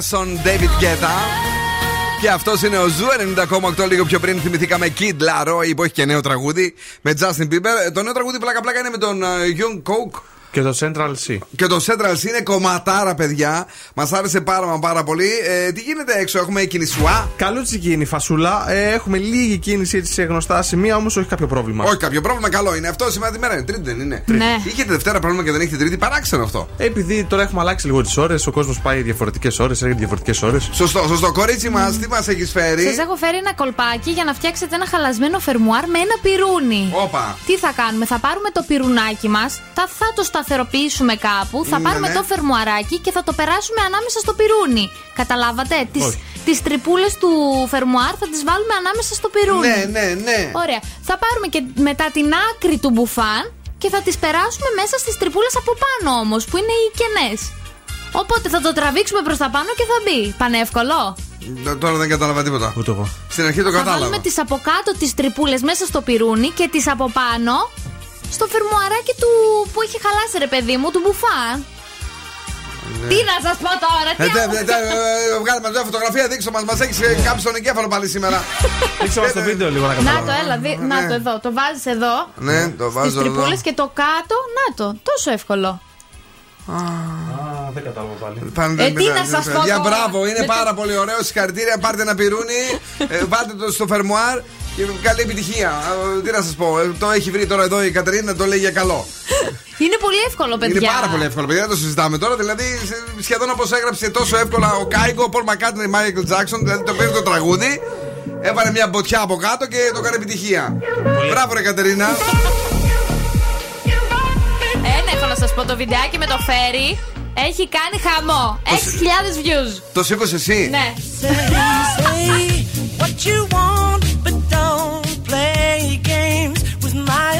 David Guetta. Και αυτός είναι ο Zoo 90,8. Λίγο πιο πριν θυμηθήκαμε Kid Laroi που έχει και νέο τραγούδι με Justin Bieber. Ε, το νέο τραγούδι πλάκα-πλάκα είναι με τον ε, Jung Kook. Και το Central C. Και το Central C είναι κομματάρα, παιδιά. Μας άρεσε πάρα μα πάρα πολύ. Ε, τι γίνεται έξω, έχουμε κινησούλα. Καλό γίνει η φασούλα. Ε, έχουμε λίγη κίνηση έτσι σε γνωστά σημεία, όμως όχι κάποιο πρόβλημα. Όχι κάποιο πρόβλημα, καλό είναι. Αυτό σήμερα τη μέρα είναι. Τρίτη δεν είναι; Ναι. Είχε τη Δευτέρα πρόβλημα και δεν έχει την Τρίτη. Παράξενο αυτό. Ε, Επειδή τώρα έχουμε αλλάξει λίγο τις ώρες, ο κόσμος πάει διαφορετικές ώρες, έρχεται διαφορετικές ώρες. Σωστό, σωστό. Κορίτσι μας, τι μας έχεις φέρει; Σας έχω φέρει ένα κολπάκι για να φτιάξετε ένα χαλασμένο φερμουάρ με ένα πυρούνι. Όπα. Τι θα κάνουμε, θα πάρουμε το πυρουνάκι μας, θα, θα το σταθεροποιήσουμε κάπου, θα Ναι, πάρουμε ναι. το φερμουαράκι και θα το περάσουμε ανάμεσα στο πυρούνι. Καταλάβατε, τις, Όχι. τις τρυπούλες του φερμουάρ θα τις βάλουμε ανάμεσα στο πυρούνι. Ναι, ναι, ναι. Ωραία. Θα πάρουμε και μετά την άκρη του μπουφάν και θα τις περάσουμε μέσα στις τρυπούλες από πάνω όμως, που είναι οι κενές. Οπότε θα το τραβήξουμε προς τα πάνω και θα μπει. Πανεύκολο; Ν- Τώρα δεν κατάλαβα τίποτα. Ούτε εγώ. Στην αρχή το Θα κατάλαβα. βάλουμε τις από κάτω τις τρυπούλες μέσα στο πυρούνι και τις από πάνω στο φερμουαράκι του που έχει χαλάσει ρε παιδί μου, του μπουφάν. Ναι. Τι να σας πω τώρα, τι Ε, τε- άλλο- τε- τε- ε, Βγάλε μας μια φωτογραφία, δείξω μας. Μας έχεις κάψει τον εγκέφαλο πάλι σήμερα. Δείξε μας το βίντεο λίγο να Να καταλάβω. το, έλα, δει- να το εδώ. Το βάζεις εδώ. Ναι, το Στις βάζω εδώ. τρυπούλες και το κάτω, να το. Τόσο εύκολο. Α, δεν κατάλαβα πάλι. Πάνε- Ε, τι να σας πω παιδιά, τώρα. μπράβο, είναι Δεν το- πάρα πολύ ωραίο. Συγχαρητήρια, πάρτε ένα πιρούνι, ε, βάλτε το στο φερμουάρ και καλή επιτυχία. Ε, Τι να σας πω, ε, το έχει βρει τώρα εδώ η Κατερίνα, το λέει για καλό. Είναι πολύ εύκολο, παιδιά. Είναι πάρα πολύ εύκολο, παιδιά, δεν το συζητάμε τώρα. Δηλαδή, σε- σχεδόν όπως έγραψε τόσο εύκολα ο Kygo, ο Paul McCartney, η Michael Jackson, δηλαδή το πήρε το τραγούδι, έβαλε μια μποτιά από κάτω και το έκανε επιτυχία. Μπράβο, ρε Κατερίνα. Ένα έχω να σας πω το βιντεάκι με το φέρι. Έχει κάνει χαμό. 6.000 views. Το σήκωσε εσύ. Ναι.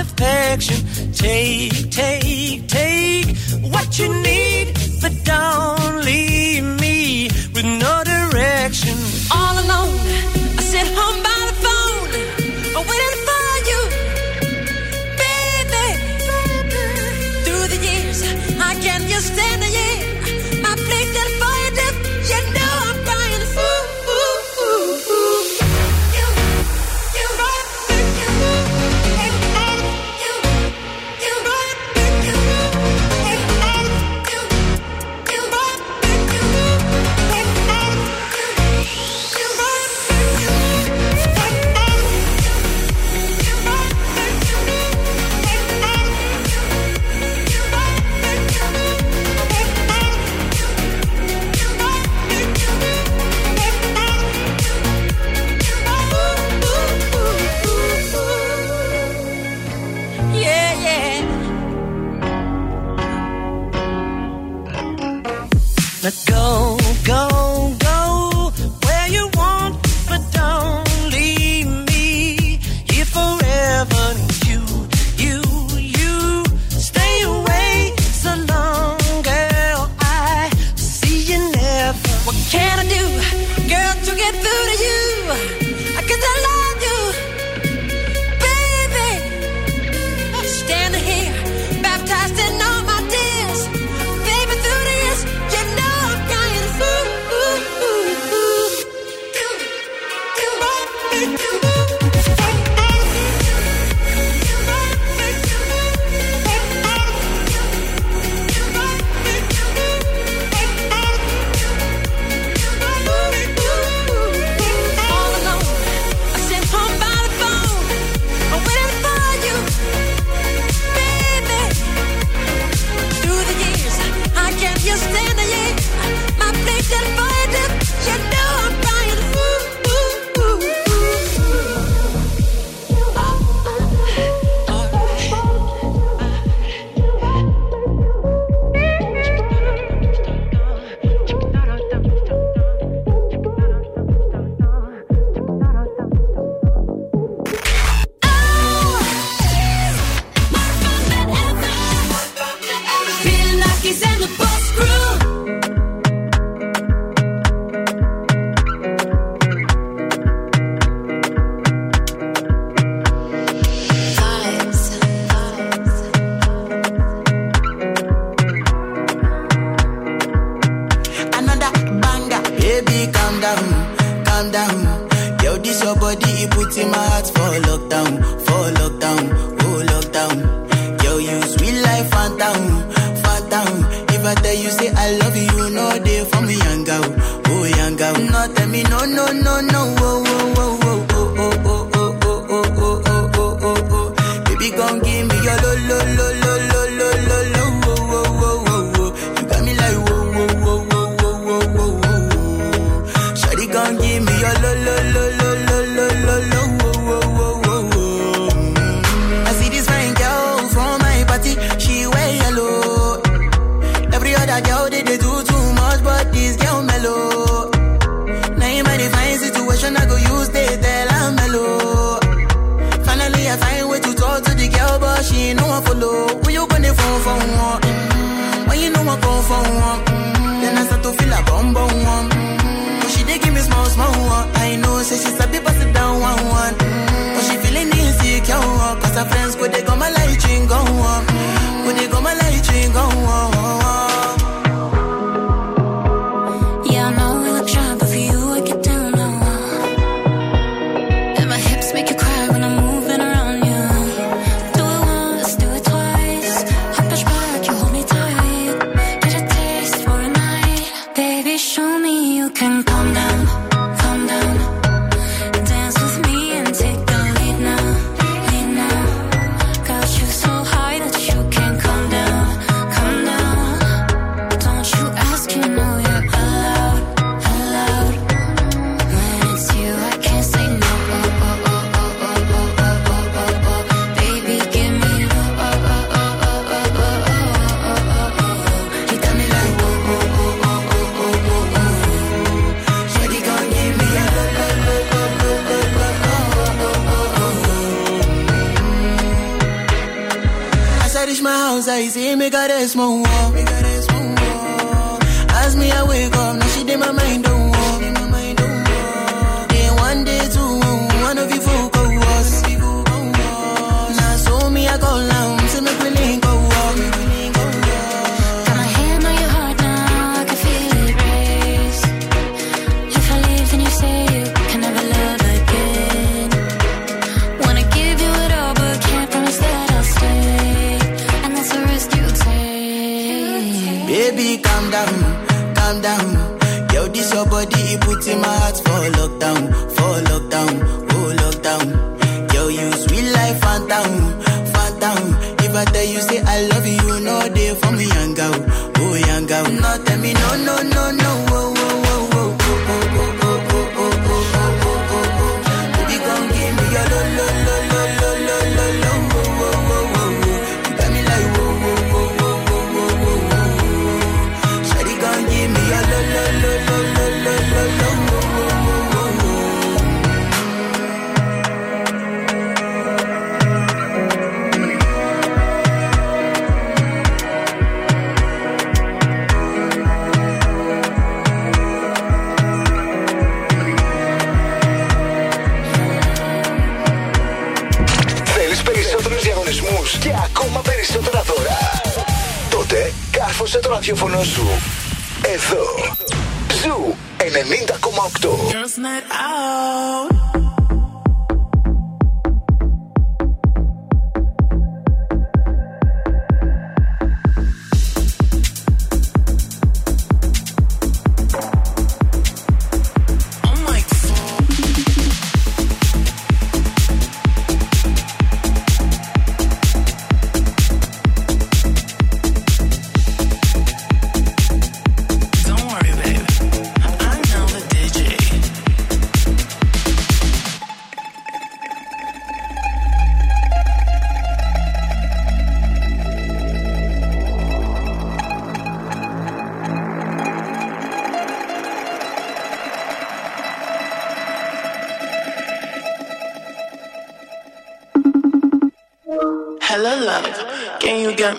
Affection. Take, take, take what you need, but don't στο ραδιόφωνο σου. Εδώ. Ζου 90,8.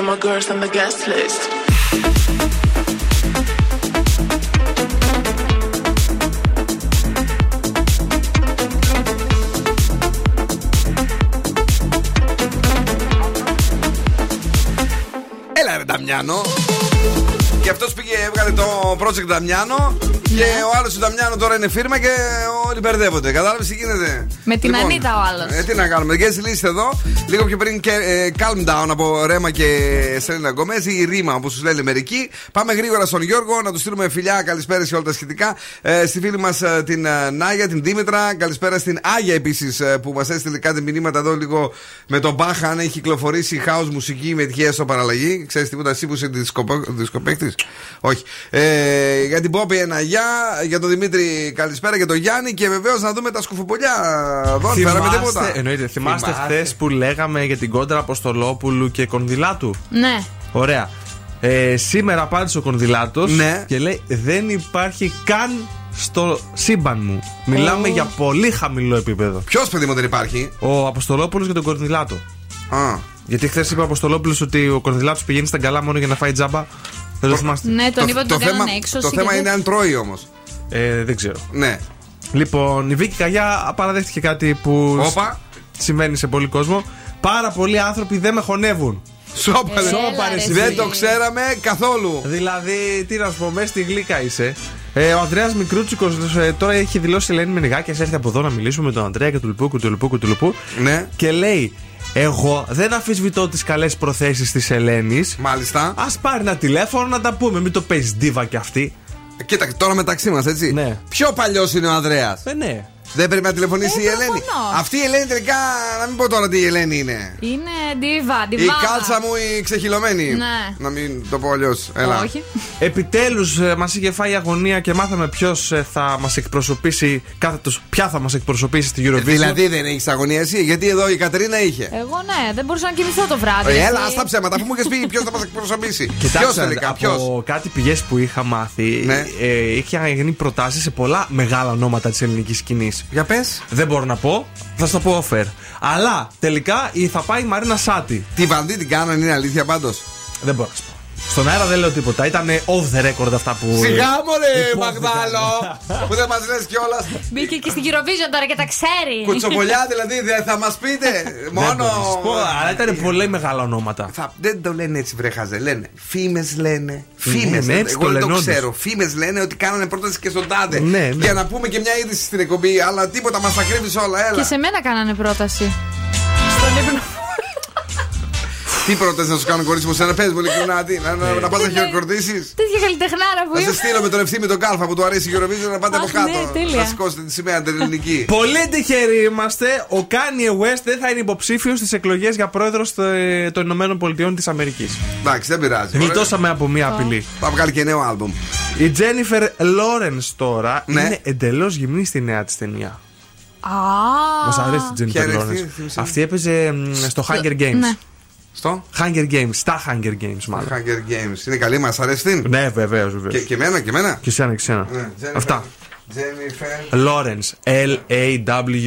And my girls on the guest list? Έλα ρε Νταμιάνο. Και αυτός πήγε, έβγαλε το project Νταμιάνο. Και ο άλλος του Νταμιάνο τώρα είναι φίρμα και όλοι μπερδεύονται. Κατάλαβες τι γίνεται; Με την Λοιπόν, Ανίτα ο άλλος. Ε, τι να κάνουμε, και στη λύση εδώ. Λίγο πιο πριν και ε, Calm Down από Ρέμα και Σέλινα Γκομέζ ή Ρίμα όπως τους λένε μερικοί. Πάμε γρήγορα στον Γιώργο να τους στείλουμε φιλιά. Καλησπέρα σε όλα τα σχετικά. Ε, στη φίλη μας την ε, Νάγια, την Δήμητρα. Καλησπέρα στην Άγια επίσης που μας έστειλε κάτι μηνύματα εδώ λίγο με τον Μπάχα. Αν έχει κυκλοφορήσει house μουσική με τυχαία στο παραλλαγή. Ξέρεις τίποτα εσύ που είσαι δισκοπαίκτης; Όχι. Ε, για την Πόπη ένα γεια. Για τον Δημήτρη καλησπέρα. Για τον Γιάννη και βεβαίως να δούμε τα σκουφοπολιά. Εδώ δεν φέραμε τίποτα. εννοείται, θυμάστε χθες που λέγαμε για την κόντρα Αποστολόπουλου και Κονδυλάτου; Ναι. Ωραία. Ε, σήμερα απάντησε ο Κονδυλάτος Ναι. και λέει Δεν υπάρχει καν στο σύμπαν μου. Μιλάμε Ω. για πολύ χαμηλό επίπεδο. Ποιος παιδί μου δεν υπάρχει; Ο Αποστολόπουλος και τον Κονδυλάτο. Α. Γιατί χθες είπε ο Αποστολόπουλος ότι ο Κονδυλάτος πηγαίνει στα καλά μόνο για να φάει τζάμπα. Δεν το θυμάστε. Ναι, τον είπα ότι τον θέμα, κάνανε έξωση. το και θέμα δεν- είναι αν τρώει όμως. Ε, δεν ξέρω. Ναι. Λοιπόν, η Βίκη Καγιά παραδέχτηκε κάτι που Όπα. συμβαίνει σε πολύ κόσμο. Πάρα πολλοί άνθρωποι δεν με χωνεύουν. Σόπαρε. Σόπαρε, εσύ. Δεν το ξέραμε καθόλου. Δηλαδή, τι να σου πω, μέσα στη γλύκα είσαι. Ε, ο Ανδρέας Μικρούτσικος τώρα έχει δηλώσει Ελένη Μενιγάκη. Έρθει από εδώ να μιλήσουμε με τον Ανδρέα και του Λουπού, του Λουπού, του Λουπού. Ναι. Και λέει, Εγώ δεν αμφισβητώ τις καλές προθέσεις της Ελένης. Μάλιστα. Α πάρει ένα τηλέφωνο να τα πούμε. Μην το παίζει ντίβα κι αυτή. Κοίταξε τώρα μεταξύ μας, έτσι. Ναι. Πιο παλιός είναι ο Ανδρέας. Ε, ναι. Δεν πρέπει να τηλεφωνήσει Ε, η Ελένη. προφανώς. Αυτή η Ελένη τελικά, να μην πω τώρα τι η Ελένη είναι. Είναι ντίβα, Η ντιβάδα. κάλτσα μου η ξεχυλωμένη. Ναι. Να μην το πω αλλιώς. Έλα. Όχι. Επιτέλους μας είχε φάει η αγωνία και μάθαμε ποιος θα μας εκπροσωπήσει κάθε τους, ποια θα μας εκπροσωπήσει στη Eurovision. Δηλαδή δεν έχεις αγωνία εσύ, γιατί εδώ η Κατερίνα είχε. Εγώ ναι, δεν μπορούσα να κοιμηθώ το βράδυ. Ε, Έλα, εσύ. στα ψέματα, αφού μου είχες πει ποιος θα μας εκπροσωπήσει. Ποιος Κοιτάξτε, τελικά, από ποιος. κάτι πηγές που είχα μάθει, Ναι. ε, είχε γίνει προτάσεις σε πολλά μεγάλα ονόματα της ελληνικής σκηνής. Για πες. Δεν μπορώ να πω, θα σου το πω offer. Αλλά τελικά η- θα πάει η Μαρίνα Σάτι. Τη βαντή την κάνανε, είναι αλήθεια πάντως. Δεν μπορώ να σου πω. Στον αέρα δεν λέω τίποτα. Ήταν off the record αυτά που. Σιγά μωρέ, υπόθηκαν. Μαγδάλο! που δεν μας λες κιόλας. Μπήκε και στην Eurovision τώρα και τα ξέρει. Κουτσοπολιά δηλαδή, δεν θα μας πείτε. Δεν Μόνο. μπορώ να σου πω, αλλά ήταν πολύ μεγάλα ονόματα. Θα, δεν το λένε έτσι, βρέχαζε. Λένε. Φήμες λένε. Φήμες. ναι, έτσι Εγώ το δεν το λένε όντως. ξέρω. Φήμες λένε ότι κάνανε πρόταση και στον τάδε. Ναι, ναι. Για να πούμε και μια είδηση στην εκπομπή. Αλλά τίποτα, μας τα κρύβει όλα. Και Έλα. σε μένα κάνανε πρόταση. Στον ύπνο. Τι πρόταση να σου κάνω κορίτσι μου, σε ένα πες μου ειλικρινά. τι, Να, να, να πας να χειροκροτήσεις; Τέτοια καλλιτεχνάρα που Θα σε είμαι. στείλω με τον ευθύμη τον Κάλφα που του αρέσει η Eurovision να πάτε από Αχ, κάτω. ναι, τέλεια. να σηκώσετε τη σημαία την ελληνική. Πολύ τυχεροί είμαστε. Ο Kanye West δεν θα είναι υποψήφιος στις εκλογές για πρόεδρο στο- των Ηνωμένων Πολιτειών της Αμερικής. Εντάξει, δεν πειράζει. Γλιτώσαμε από μία απειλή. Θα βγάλει και νέο άλμπουμ. Η Jennifer Lawrence τώρα Ναι. είναι εντελώς γυμνή στη νέα της ταινία. Α. Μας αρέσει η Ποια Jennifer είναι αυτή, Lawrence. θύμισε. Αυτή έπαιζε μ, στο Hunger Games. Ναι. Στο; Hunger Games, στα Hunger Games μάλλον. Hunger Games. Είναι καλή, μας αρέσει την; Ναι, βεβαίως, Και, βεβαίως. και εμένα, και εμένα; Και εσένα, και εσένα. Ναι, Jennifer- Αυτά. Jennifer Lawrence.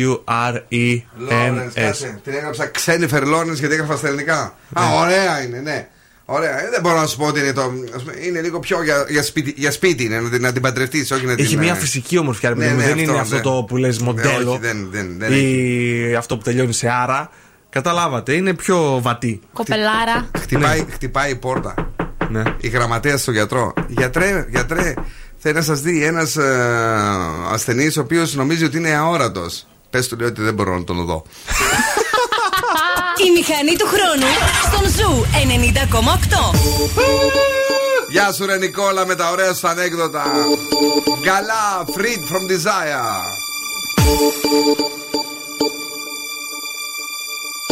L-A-W-R-E-N-S. Lawrence, κάτσε. Την έγραψα Ξένιφερ Lawrence γιατί έγραφα στα ελληνικά. Α, ωραία είναι, ναι. Ωραία. Ε, δεν μπορώ να σου πω ότι είναι το. ας πούμε, Είναι λίγο πιο για, για, σπίτι, για σπίτι είναι, να, την- να την παντρευτείς, όχι να την. Έχει μια ε, φυσική ομορφιά, ρε Ναι, παιδί μου. ναι, δεν είναι αυτό, αυτό ναι. το που λες μοντέλο. όχι, δεν- δεν- δεν ή αυτό που τελειώνει σε άρα. Καταλάβατε, είναι πιο βατή. Κοπελάρα. Χτυπάει, χτυπάει η πόρτα. Ναι. Η γραμματέα στον γιατρό. Γιατρέ, γιατρέ, θέλει να σας δει ένας ε, ασθενής ο οποίος νομίζει ότι είναι αόρατος. Πες του λέει ότι δεν μπορώ να τον δω. Η μηχανή του χρόνου στον Zoo 90,8. Γεια σου ρε Νικόλα με τα ωραία σου ανέκδοτα. Καλά, freed from desire.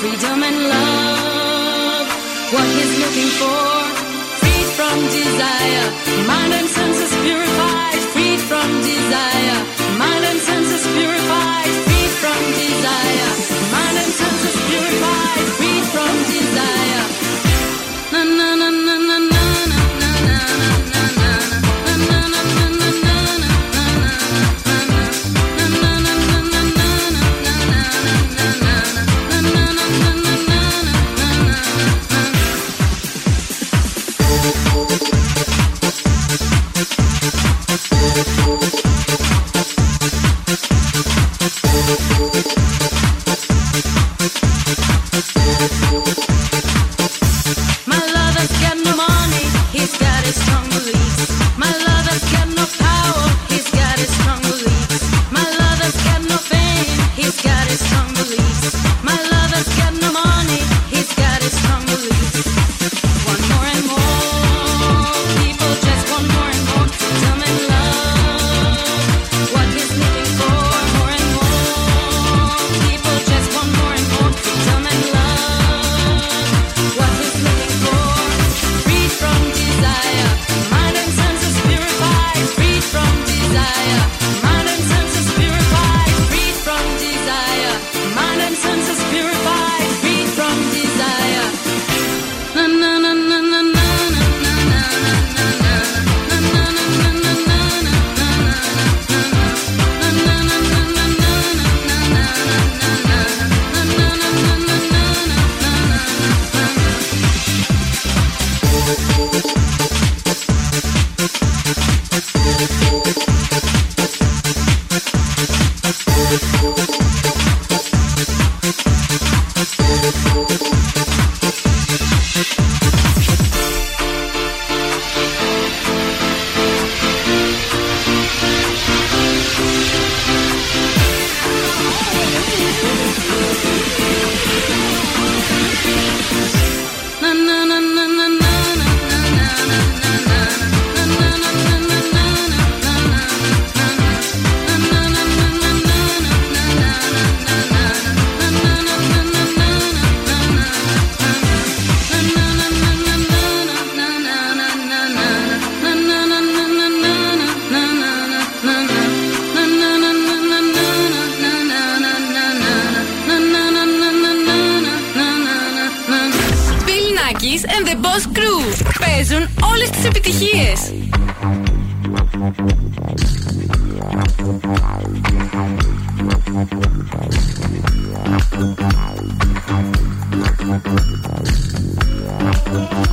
freedom and love. What he's looking for, freed from desire, mind and senses purified, freed from desire.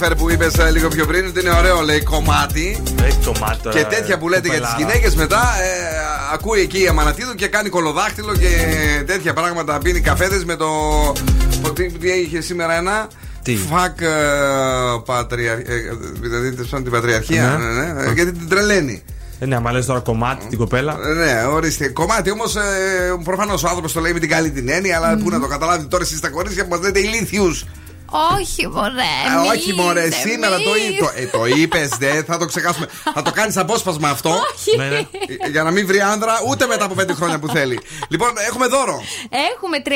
στην Τζένιφερ που είπες λίγο πιο πριν ότι είναι ωραίο, λέει κομμάτι. Έχει κομμάτι τώρα. Και τέτοια που λέτε για τις κοπελάρα. γυναίκες μετά, ε, ακούει εκεί η Αμανατίδου και κάνει κολοδάχτυλο και τέτοια πράγματα. Πίνει καφέδες με το. το τι, τι είχε σήμερα ένα. Τι; Φακ πατριαρχία. Δηλαδή τέλος πάντων, την πατριαρχία. Ναι. Ναι, ναι, γιατί την τρελαίνει. Ε, ναι, άμα λες τώρα κομμάτι την κοπέλα. Ε, Ναι, ορίστε. Κομμάτι όμως, ε, προφανώς ο άνθρωπος το λέει με την καλή την έννοια, αλλά πού να το καταλάβει τώρα εσείς τα κορίτσια που μας λέτε ηλίθιους. Όχι, μωρέ. Α, μη όχι, μωρέ, είσαι, σήμερα μη το, είσαι. το, ε, το είπες, δε, θα το ξεχάσουμε. θα το κάνεις απόσπασμα αυτό. Όχι. Ναι, ναι. Ε, Για να μην βρει άντρα ούτε μετά από πέντε χρόνια που θέλει. Λοιπόν, έχουμε δώρο. Έχουμε 350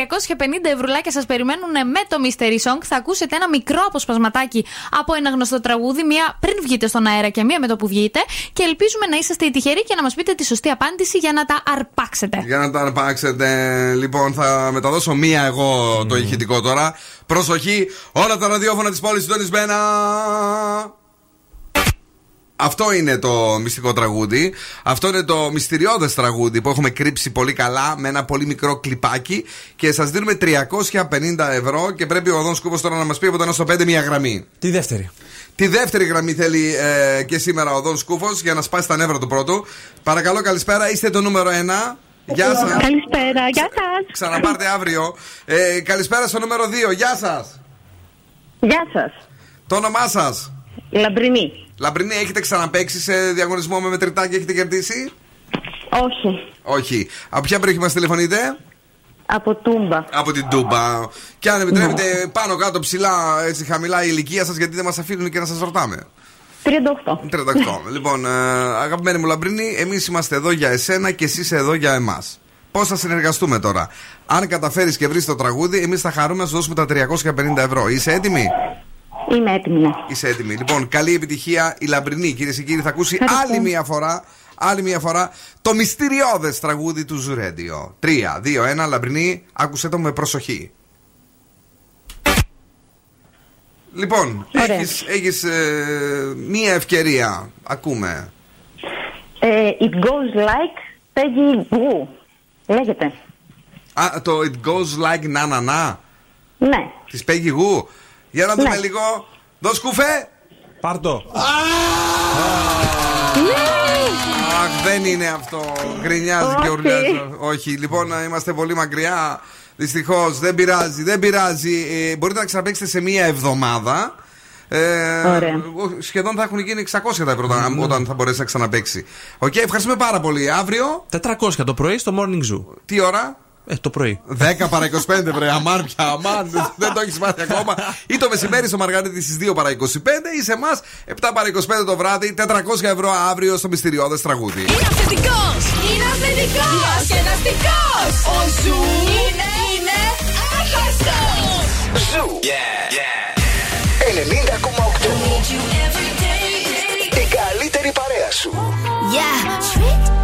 ευρουλάκια σας περιμένουν με το Mystery Song. Θα ακούσετε ένα μικρό αποσπασματάκι από ένα γνωστό τραγούδι, μία πριν βγείτε στον αέρα και μία με το που βγείτε. Και ελπίζουμε να είσαστε οι τυχεροί και να μας πείτε τη σωστή απάντηση για να τα αρπάξετε. Για να τα αρπάξετε. Λοιπόν, θα μεταδώσω μία εγώ το ηχητικό τώρα. Προσοχή, όλα τα ραδιόφωνα της πόλης συντονισμένα. Αυτό είναι το μυστικό τραγούδι. Αυτό είναι το μυστηριώδες τραγούδι που έχουμε κρύψει πολύ καλά με ένα πολύ μικρό κλιπάκι και σας δίνουμε 350 ευρώ και πρέπει ο Οδόνς Σκούβο τώρα να μας πει από το 1 στο 5 μία γραμμή. Τη δεύτερη. Τη δεύτερη γραμμή θέλει ε, και σήμερα ο Δον Σκούφο για να σπάσει τα νεύρα του πρώτου. Παρακαλώ, καλησπέρα. Είστε το νούμερο 1. Γεια σας. Καλησπέρα, γεια σας. Ξαναπάρτε αύριο. Ε, καλησπέρα στο νούμερο 2. Γεια σας. Γεια σας. Το όνομά σας. Λαμπρινή. Λαμπρινή, έχετε ξαναπέξει σε διαγωνισμό με μετρητά και έχετε κερδίσει; Όχι. Όχι. Από ποια περιοχή μας τηλεφωνείτε, Από τούμπα. Από την Τούμπα. Και αν επιτρέπετε, πάνω κάτω ψηλά, έτσι χαμηλά η ηλικία σας, γιατί δεν μας αφήνουν και να σας ρωτάμε. 38. 38. λοιπόν, ε, αγαπημένη μου Λαμπρινή, εμείς είμαστε εδώ για εσένα και εσύ είσαι εδώ για εμάς. Πώς θα συνεργαστούμε τώρα; Αν καταφέρεις και βρεις το τραγούδι, εμείς θα χαρούμε να σου δώσουμε τα 350 ευρώ. Είσαι έτοιμη; Είμαι έτοιμη, ναι. Είσαι έτοιμη. Λοιπόν, καλή επιτυχία. Η Λαμπρινή, κυρίες και κύριοι, θα ακούσει Ευχαριστώ. άλλη μία φορά. Άλλη μία φορά το μυστηριώδες τραγούδι του Zoo Radio. 3, 2, 1, Λαμπρινή, άκουσε το με προσοχή. Λοιπόν, Ωραία. έχεις, έχεις ε, μία ευκαιρία. Ακούμε. Ε, it goes like Peggy Goo. Λέγεται. Α, το It Goes Like Na Na Na Ναι. της Peggy Goo. Για να δούμε Ναι. λίγο. Δώσ' κουφέ. Πάρ' το. Αχ, δεν είναι αυτό. Γκρινιάζει και Όχι. ουρλιάζει. Όχι, λοιπόν, να είμαστε πολύ μακριά. Δυστυχώς, δεν πειράζει, δεν πειράζει. Ε, μπορείτε να ξαναπαίξετε σε μία εβδομάδα. Ε, Ωραία. Σχεδόν θα έχουν γίνει 600 τα ευρώ όταν- όταν θα μπορέσει να ξαναπαίξει. Οκ, ευχαριστούμε πάρα πολύ. Αύριο. 400 το πρωί στο Morning Zoo. Τι ώρα; Ε, το πρωί. 10 παρα 25, βρε. Αμάν πια, αμάν. δεν- δεν το έχεις μάθει ακόμα. Ή το μεσημέρι στο Μαργαρίτη στις 2 παρα 25 ή σε εμάς 7 παρα 25 το βράδυ. 400 ευρώ αύριο στο μυστηριώδες τραγούδι. Είναι αυθεντικός! Είναι αυθεντικός! Διασκεδαστικός! Ο Zoo είναι, είναι άχαστος! Ζου. 90,8. Η καλύτερη παρέα σου. Yeah, trick. I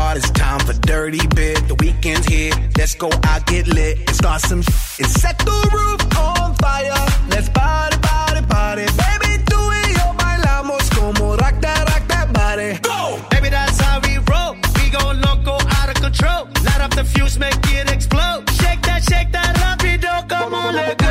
hard, it's time for dirty bit. The weekend's here, let's go out, get lit, and start some shit. and set the roof on fire. Let's party, party, party. Baby, do it, yo, bailamos como rock that, rock that body. Go! Baby, that's how we roll. We go loco, out of control. Light up the fuse, make it explode. Shake that, shake that, rapido. Come on, let go.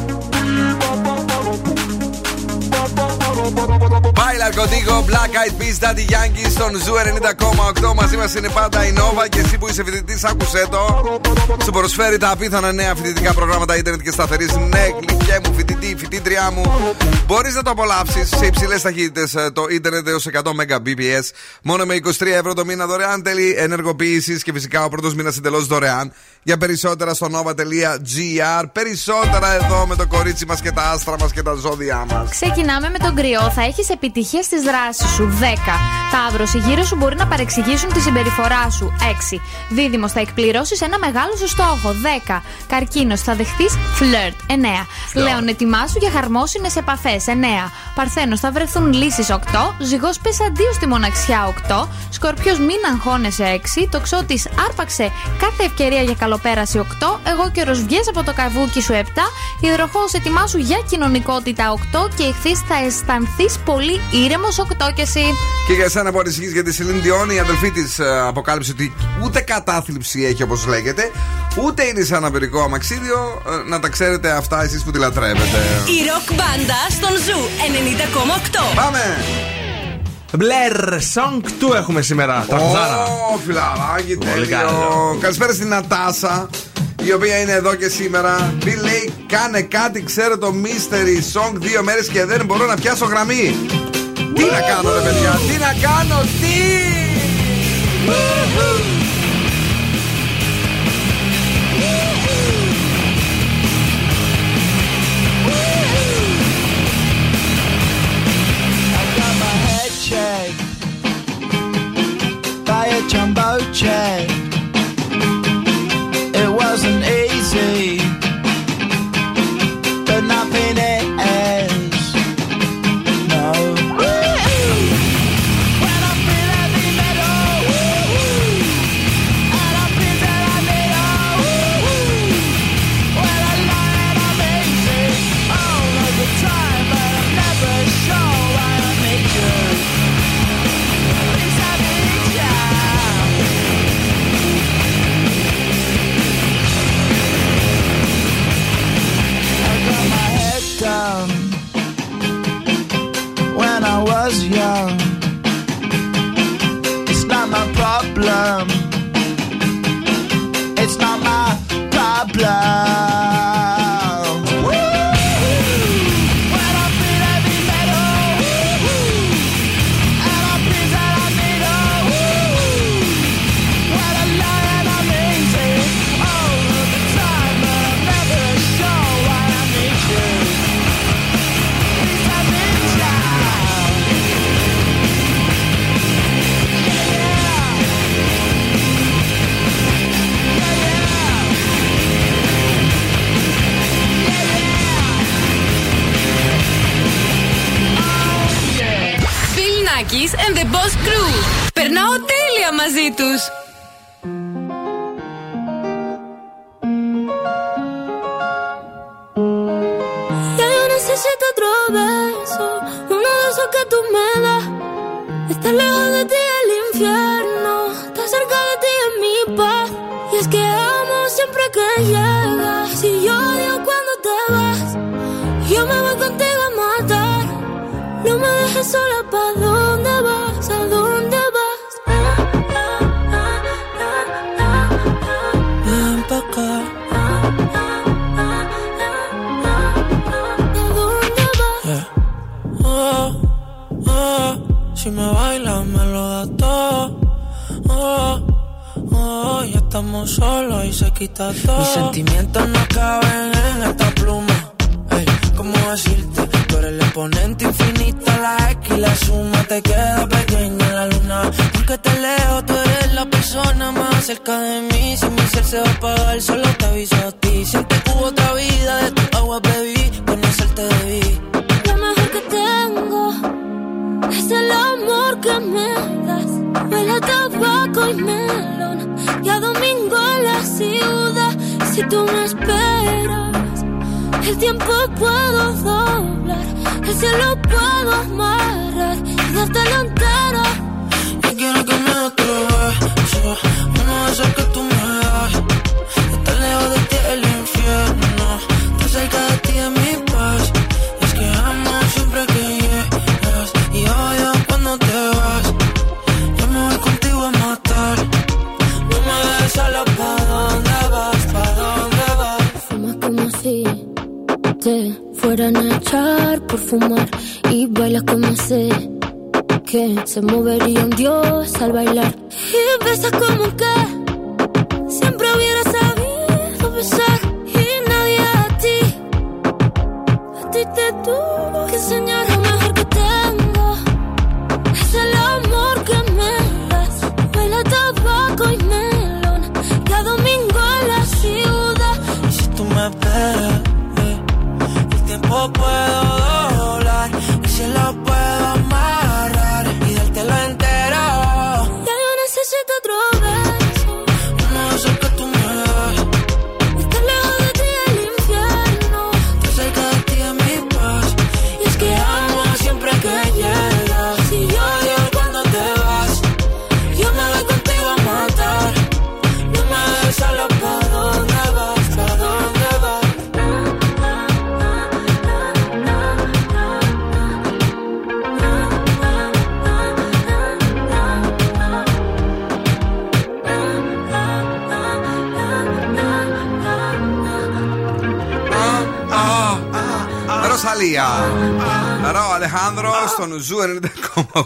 Bailar contigo, Black Eyed Peas, Daddy Yankee στον Zoo 90,8. Μαζί μας είναι πάντα η Nova και εσύ που είσαι φοιτητής, άκουσε το. Σου προσφέρει τα απίθανα νέα φοιτητικά προγράμματα ίντερνετ και σταθερής. Ναι, γλυκέ μου, φοιτητή, φοιτήτριά μου. Μπορείς να το απολαύσεις σε υψηλές ταχύτητες το ίντερνετ έως 100 Mbps. Μόνο με 23 ευρώ το μήνα δωρεάν τέλη ενεργοποίησης και φυσικά ο πρώτος μήνας εντελώς δωρεάν. Για περισσότερα στο nova.gr. Περισσότερα εδώ με το κορίτσι μας και τα άστρα μας και τα ζώδια μας. Ξεκινάμε με τον κρυό. Θα έχεις επιτυχία στις δράσεις σου. 10. Ταύρος, οι γύρω σου μπορεί να παρεξηγήσουν τη συμπεριφορά σου. 6. Δίδυμος, θα εκπληρώσεις ένα μεγάλο σου στόχο. 10. Καρκίνος, θα δεχτείς φλερτ. 9. Λέων, ετοιμάσου για χαρμόσυνες επαφές. 9. Παρθένος, θα βρεθούν λύσεις. 8. Ζυγός, πες αντίο στη μοναξιά. 8. Σκορπιός, μην αγχώνεσαι. 6. Τοξότη, άρπαξε κάθε ευκαιρία για καλοπέραση. 8. Αιγόκερω, βγες από το καβούκι σου. 7. Υδροχόε, ετοιμάσου για κοινωνικότητα. 8. Και Ιχθύ, θα αισθανθείς πολύ ήρεμο. 8 και εσύ. Και για εσένα που ανησυχείς για τη Celine Dion, η αδελφή της αποκάλυψε ότι ούτε κατάθλιψη έχει όπως λέγεται, ούτε είναι σε αναπηρικό αμαξίδιο. Ε, Να τα ξέρετε αυτά εσείς που τη λατρεύετε. Η ροκ μπάντα στον Zoo 90,8. Πάμε! Blair Song 2 έχουμε σήμερα. Τραγουδάρα. Ω, φιλαράκι, Πολύ τέλειο. καλό. Καλησπέρα στην Νατάσα, η οποία είναι εδώ και σήμερα. Μη λέει, κάνε κάτι, ξέρω το mystery song δύο μέρες και δεν μπορώ να πιάσω γραμμή. Τι να κάνω, ρε παιδιά, τι να κάνω, τι! got my head checked by a jumbo check. say espíritus. Ya yo necesito otro beso, uno de que tú me das. Estar lejos de ti el infierno, estar cerca de ti es mi paz. Y es que amo siempre que llegas. Si yo odio cuando te vas, yo me voy contigo a matar. No me dejes sola para Mis sentimientos no caben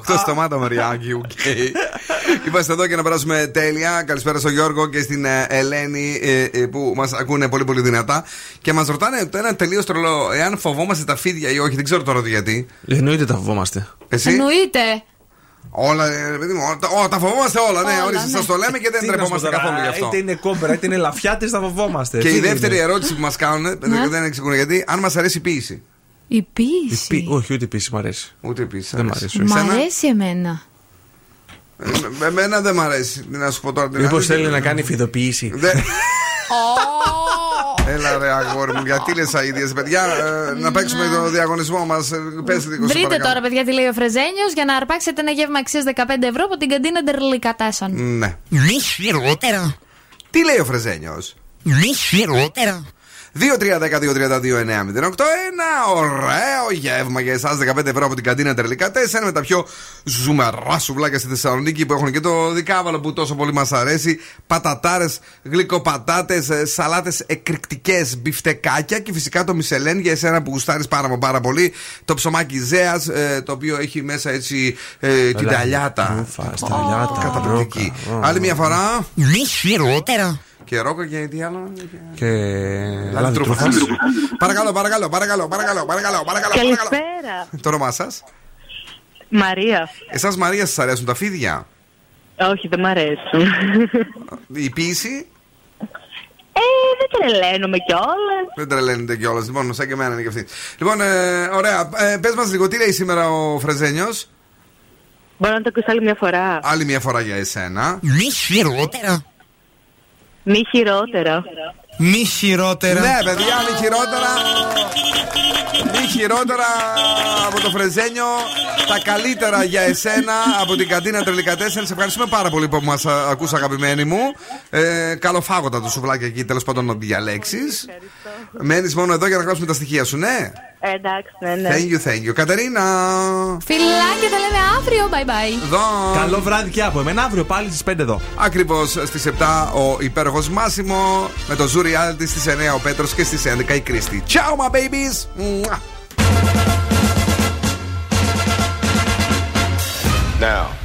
90,8 στο Μάτο Μαριάκη. οκ. Είμαστε εδώ για να περάσουμε τέλεια. Καλησπέρα στον Γιώργο και στην ε, Ελένη ε, ε, που μας ακούνε πολύ πολύ δυνατά. Και μας ρωτάνε το ένα τελείως τρελό, εάν φοβόμαστε τα φίδια ή όχι. Δεν ξέρω τώρα γιατί. Εννοείται τα φοβόμαστε. Εσύ; Εννοείται. Όλα, ε, παιδί μου, τα, ό, τα φοβόμαστε όλα. Ναι, Όλα, ορίστε, ναι. σας το λέμε και δεν Τι να σου πω ντρεπόμαστε τώρα, καθόλου γι' αυτό. Είτε είναι κόμπρα, είτε είναι λαφιάτες, τα φοβόμαστε. Και Τι η είναι. δεύτερη ερώτηση που μας κάνουν, Ναι. δεν εξηγούν γιατί, αν μας αρέσει η ποίηση. Η Η ποίηση. πι- Όχι, ούτε η πίση μ' αρέσει. Ούτε η ποίηση. Δεν μ' αρέσει. αρέσει. Μ' Εσένα; αρέσει εμένα. Ε, Εμένα δεν μ' αρέσει. Τι Να σου πω τώρα την Μήπως αλήθεια. θέλει να κάνει φιδοποίηση. Δεν- Έλα ρε αγόρι μου, γιατί λες αηδίες παιδιά ε, Να παίξουμε το διαγωνισμό μας ε, Πες λίγο Βρείτε τώρα, παιδιά, τι λέει ο Φρεζένιος για να αρπάξετε ένα γεύμα αξίας 15 ευρώ από την καντίνα Ντερλικατάσαν. Ναι Μη χειρότερα. Τι λέει ο Φρεζένιος; Μη χειρότερα. 2-3-10-2-32-9-08 Ένα ωραίο γεύμα για εσάς 15 ευρώ από την καντίνα Τερλικά 4 με τα πιο ζουμερά σουβλάκια στη Θεσσαλονίκη που έχουν και το δικάβαλο που τόσο πολύ μας αρέσει. Πατατάρες, γλυκοπατάτες, σαλάτες εκρηκτικές, μπιφτεκάκια και φυσικά το Μισελέν για εσένα που γουστάρεις πάρα, μα πάρα πολύ. Το ψωμάκι Ζέας το οποίο έχει μέσα έτσι ε, την Έλα, ταλιάτα. Ούφα, σταλιάτα, Καταπληκτική. ρόκα. Άλλη μια φορά. Μη χειρότερα. Και ρόκα και τι άλλο; Και. Λάδι Λάδι τρούφας. τρούφας. Παρακαλώ, παρακαλώ, παρακαλώ, παρακαλώ, παρακαλώ, παρακαλώ. Καλησπέρα. Το όνομά σας; Μαρία. Εσάς, Μαρία, σας αρέσουν τα φίδια; Όχι, δεν μ' αρέσουν. Η ποίηση. Ε, δεν τρελαίνομαι κιόλας. Δεν τρελαίνεται κιόλας. Λοιπόν, σαν και εμένα είναι και αυτή. Λοιπόν, ε, ωραία. Ε, Πες μας λίγο, τι λέει σήμερα ο Φρεζένιος; Μπορώ να το ακούσω άλλη μια φορά. Άλλη μια φορά για εσένα. Μη χειρότερα. Μη χειρότερα. Μη χειρότερα. Ναι, παιδιά, μη χειρότερα. Μη χειρότερα από το Φρεζένιο. Τα καλύτερα για εσένα από την καντίνα Τρελικά 4. Σε ευχαριστούμε πάρα πολύ που μας ακούς αγαπημένοι μου. Ε, καλοφάγοντα το σουβλάκι εκεί, τέλος πάντων να διαλέξεις. Μένεις μόνο εδώ για να γράψουμε τα στοιχεία σου, ναι; Ε, εντάξει, ναι, ναι. Thank you, thank you. Κατερίνα. Φιλάκια, τα λέμε αύριο. Bye bye. Εδώ. Καλό βράδυ και από εμένα αύριο πάλι στις 5 εδώ. Ακριβώς στις 7 ο υπέροχος Μάσιμο. Με το Zoo Reality στις 9 ο Πέτρος και στις 11 η Κρίστη. Ciao, my babies! Μουα. Now,